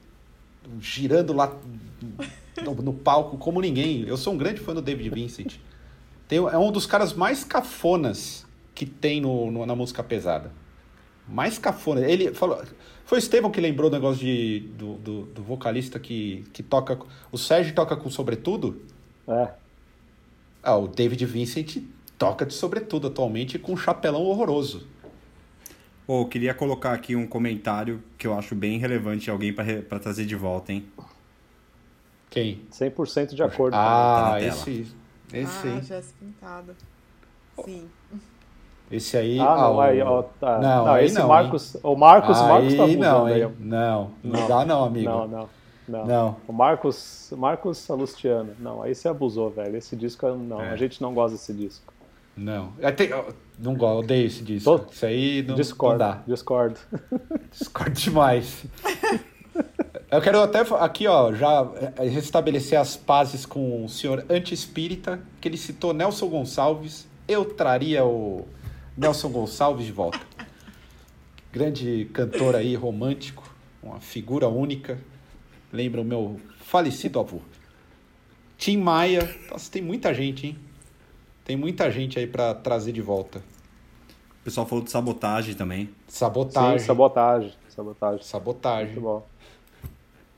[SPEAKER 3] girando lá no, no palco como ninguém. Eu sou um grande fã do David Vincent. Tem, é um dos caras mais cafonas que tem no, no- na música pesada. Mais cafona. Ele falou. Foi o Estevão que lembrou o negócio de, do, do, do vocalista que, que toca. O Sérgio toca com sobretudo.
[SPEAKER 1] É.
[SPEAKER 3] Ah, o David Vincent toca de sobretudo atualmente com um chapelão horroroso.
[SPEAKER 5] Pô, eu queria colocar aqui um comentário que eu acho bem relevante, alguém pra trazer de volta, hein?
[SPEAKER 3] Quem?
[SPEAKER 1] 100% de acordo.
[SPEAKER 3] Ah,
[SPEAKER 5] tela.
[SPEAKER 3] esse. Esse,
[SPEAKER 4] ah,
[SPEAKER 3] hein?
[SPEAKER 4] Jéssica Pintada. Sim.
[SPEAKER 3] esse aí.
[SPEAKER 1] Ah, não,
[SPEAKER 3] o-
[SPEAKER 1] aí, ó, tá.
[SPEAKER 3] Não,
[SPEAKER 1] Não,
[SPEAKER 3] aí
[SPEAKER 1] esse
[SPEAKER 3] não,
[SPEAKER 1] Marcos, o Marcos,
[SPEAKER 3] aí
[SPEAKER 1] Marcos tá
[SPEAKER 3] não,
[SPEAKER 1] aí.
[SPEAKER 3] hein? Não, não,
[SPEAKER 1] Não.
[SPEAKER 3] dá não, amigo.
[SPEAKER 1] Não, não, não.
[SPEAKER 3] Não.
[SPEAKER 1] O Marcos, Marcos Salustiano. Não, aí você abusou, velho. Esse disco, não,
[SPEAKER 3] É.
[SPEAKER 1] a gente não gosta desse disco.
[SPEAKER 3] Não. É, tem- não gosto, odeio esse disco. Isso aí não,
[SPEAKER 1] discordo,
[SPEAKER 3] não dá.
[SPEAKER 1] discordo.
[SPEAKER 3] Discordo demais. Eu quero até aqui, ó, já eh, restabelecer as pazes com o senhor anti-espírita, que ele citou Nelson Gonçalves. Eu traria o Nelson Gonçalves de volta. Grande cantor aí, romântico, uma figura única. Lembra o meu falecido avô. Tim Maia. Nossa, tem muita gente, hein? Tem muita gente aí pra trazer de volta.
[SPEAKER 5] O pessoal falou de sabotagem também.
[SPEAKER 3] Sabotagem.
[SPEAKER 1] Sim, sabotagem. Sabotagem.
[SPEAKER 3] Sabotagem.
[SPEAKER 1] Muito bom.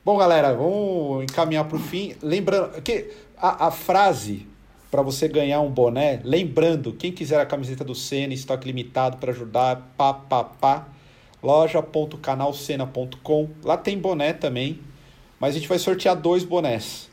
[SPEAKER 3] Bom, galera, vamos encaminhar para o fim. Lembrando que a, a frase para você ganhar um boné, lembrando, quem quiser a camiseta do Senna, estoque limitado para ajudar, pá, pá, pá, loja.canalcena.com. Lá tem boné também, mas a gente vai sortear dois bonés.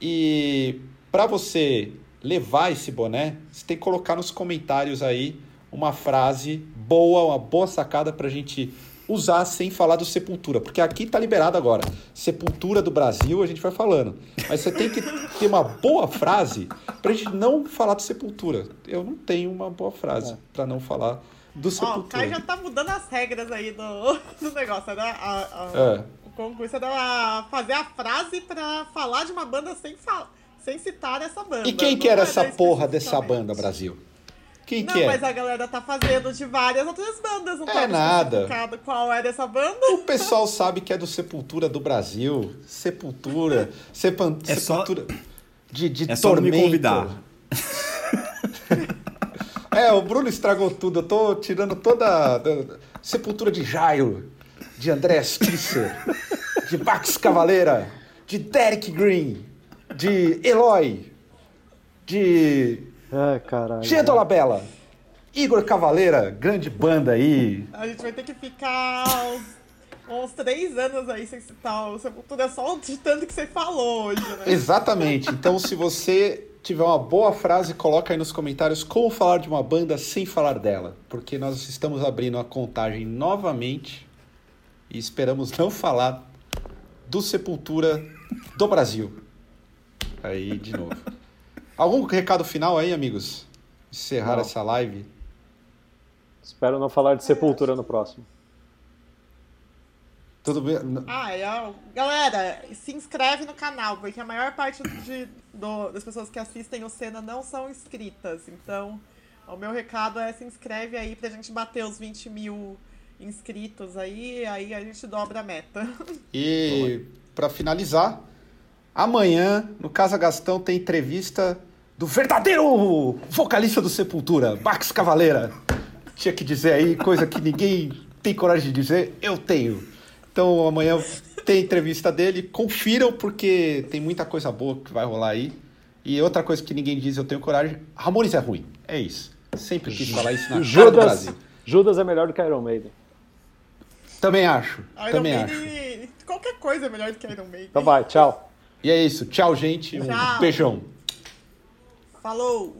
[SPEAKER 3] E para você levar esse boné, você tem que colocar nos comentários aí uma frase boa, uma boa sacada pra gente usar sem falar do Sepultura, porque aqui tá liberado agora. Sepultura do Brasil, a gente vai falando. Mas você tem que ter uma boa frase pra gente não falar do Sepultura. Eu não tenho uma boa frase pra não falar do
[SPEAKER 4] Ó, o
[SPEAKER 3] Sepultura.
[SPEAKER 4] Caio já tá mudando as regras aí do, do negócio. Era a, a-
[SPEAKER 3] É.
[SPEAKER 4] O concurso era fazer a frase pra falar de uma banda sem, fa sem citar essa banda.
[SPEAKER 3] E quem que era
[SPEAKER 4] era
[SPEAKER 3] essa porra dessa banda, Brasil? Quem
[SPEAKER 4] Não,
[SPEAKER 3] que é?
[SPEAKER 4] mas a galera tá fazendo de várias outras bandas. Não
[SPEAKER 3] É
[SPEAKER 4] tá
[SPEAKER 3] nada.
[SPEAKER 4] qual era essa banda.
[SPEAKER 3] O pessoal sabe que é do Sepultura do Brasil. Sepultura. Sepan,
[SPEAKER 5] É só-
[SPEAKER 3] sepultura de, de
[SPEAKER 5] É só não me
[SPEAKER 3] tormento.
[SPEAKER 5] convidar.
[SPEAKER 3] É, o Bruno estragou tudo. Eu tô tirando toda. da- Sepultura de Jairo, de André Kisser, de Max Cavaleira, de Derek Green, de Eloy, de
[SPEAKER 1] Ai, caralho.
[SPEAKER 3] Dolabella, Igor Cavaleira, grande banda aí.
[SPEAKER 4] A gente vai ter que ficar uns, uns três anos aí sem citar o Sepultura só de tanto que você falou hoje, né?
[SPEAKER 3] Exatamente. Então, se você tiver uma boa frase, coloca aí nos comentários como falar de uma banda sem falar dela. Porque nós estamos abrindo a contagem novamente e esperamos não falar do Sepultura do Brasil. Aí, de novo. Algum recado final aí, amigos? Encerrar
[SPEAKER 1] Não.
[SPEAKER 3] essa live?
[SPEAKER 1] Espero não falar de Sepultura no próximo.
[SPEAKER 3] Tudo bem?
[SPEAKER 4] Ah, é, ó, galera, se inscreve no canal, porque a maior parte de- do- das pessoas que assistem o Senna não são inscritas. Então, o meu recado é se inscreve aí pra gente bater os 20 mil inscritos aí, aí a gente dobra a meta.
[SPEAKER 3] E para finalizar, amanhã no Casa Gastão tem entrevista do verdadeiro vocalista do Sepultura, Max Cavaleira. Tinha que dizer aí coisa que ninguém tem coragem de dizer, eu tenho. Então amanhã tem entrevista dele, confiram porque tem muita coisa boa que vai rolar aí. E outra coisa que ninguém diz, eu tenho coragem, Ramones é ruim. É isso. Sempre quis falar isso na cara do
[SPEAKER 1] Judas,
[SPEAKER 3] Brasil.
[SPEAKER 1] Judas é melhor do que Iron Maiden.
[SPEAKER 3] Também acho.
[SPEAKER 4] Iron
[SPEAKER 3] também acho.
[SPEAKER 4] Maiden, qualquer coisa é melhor do que Iron Maiden.
[SPEAKER 1] Então vai, tchau.
[SPEAKER 3] E é isso. Tchau, gente. Um
[SPEAKER 4] Tchau.
[SPEAKER 3] beijão.
[SPEAKER 4] Falou!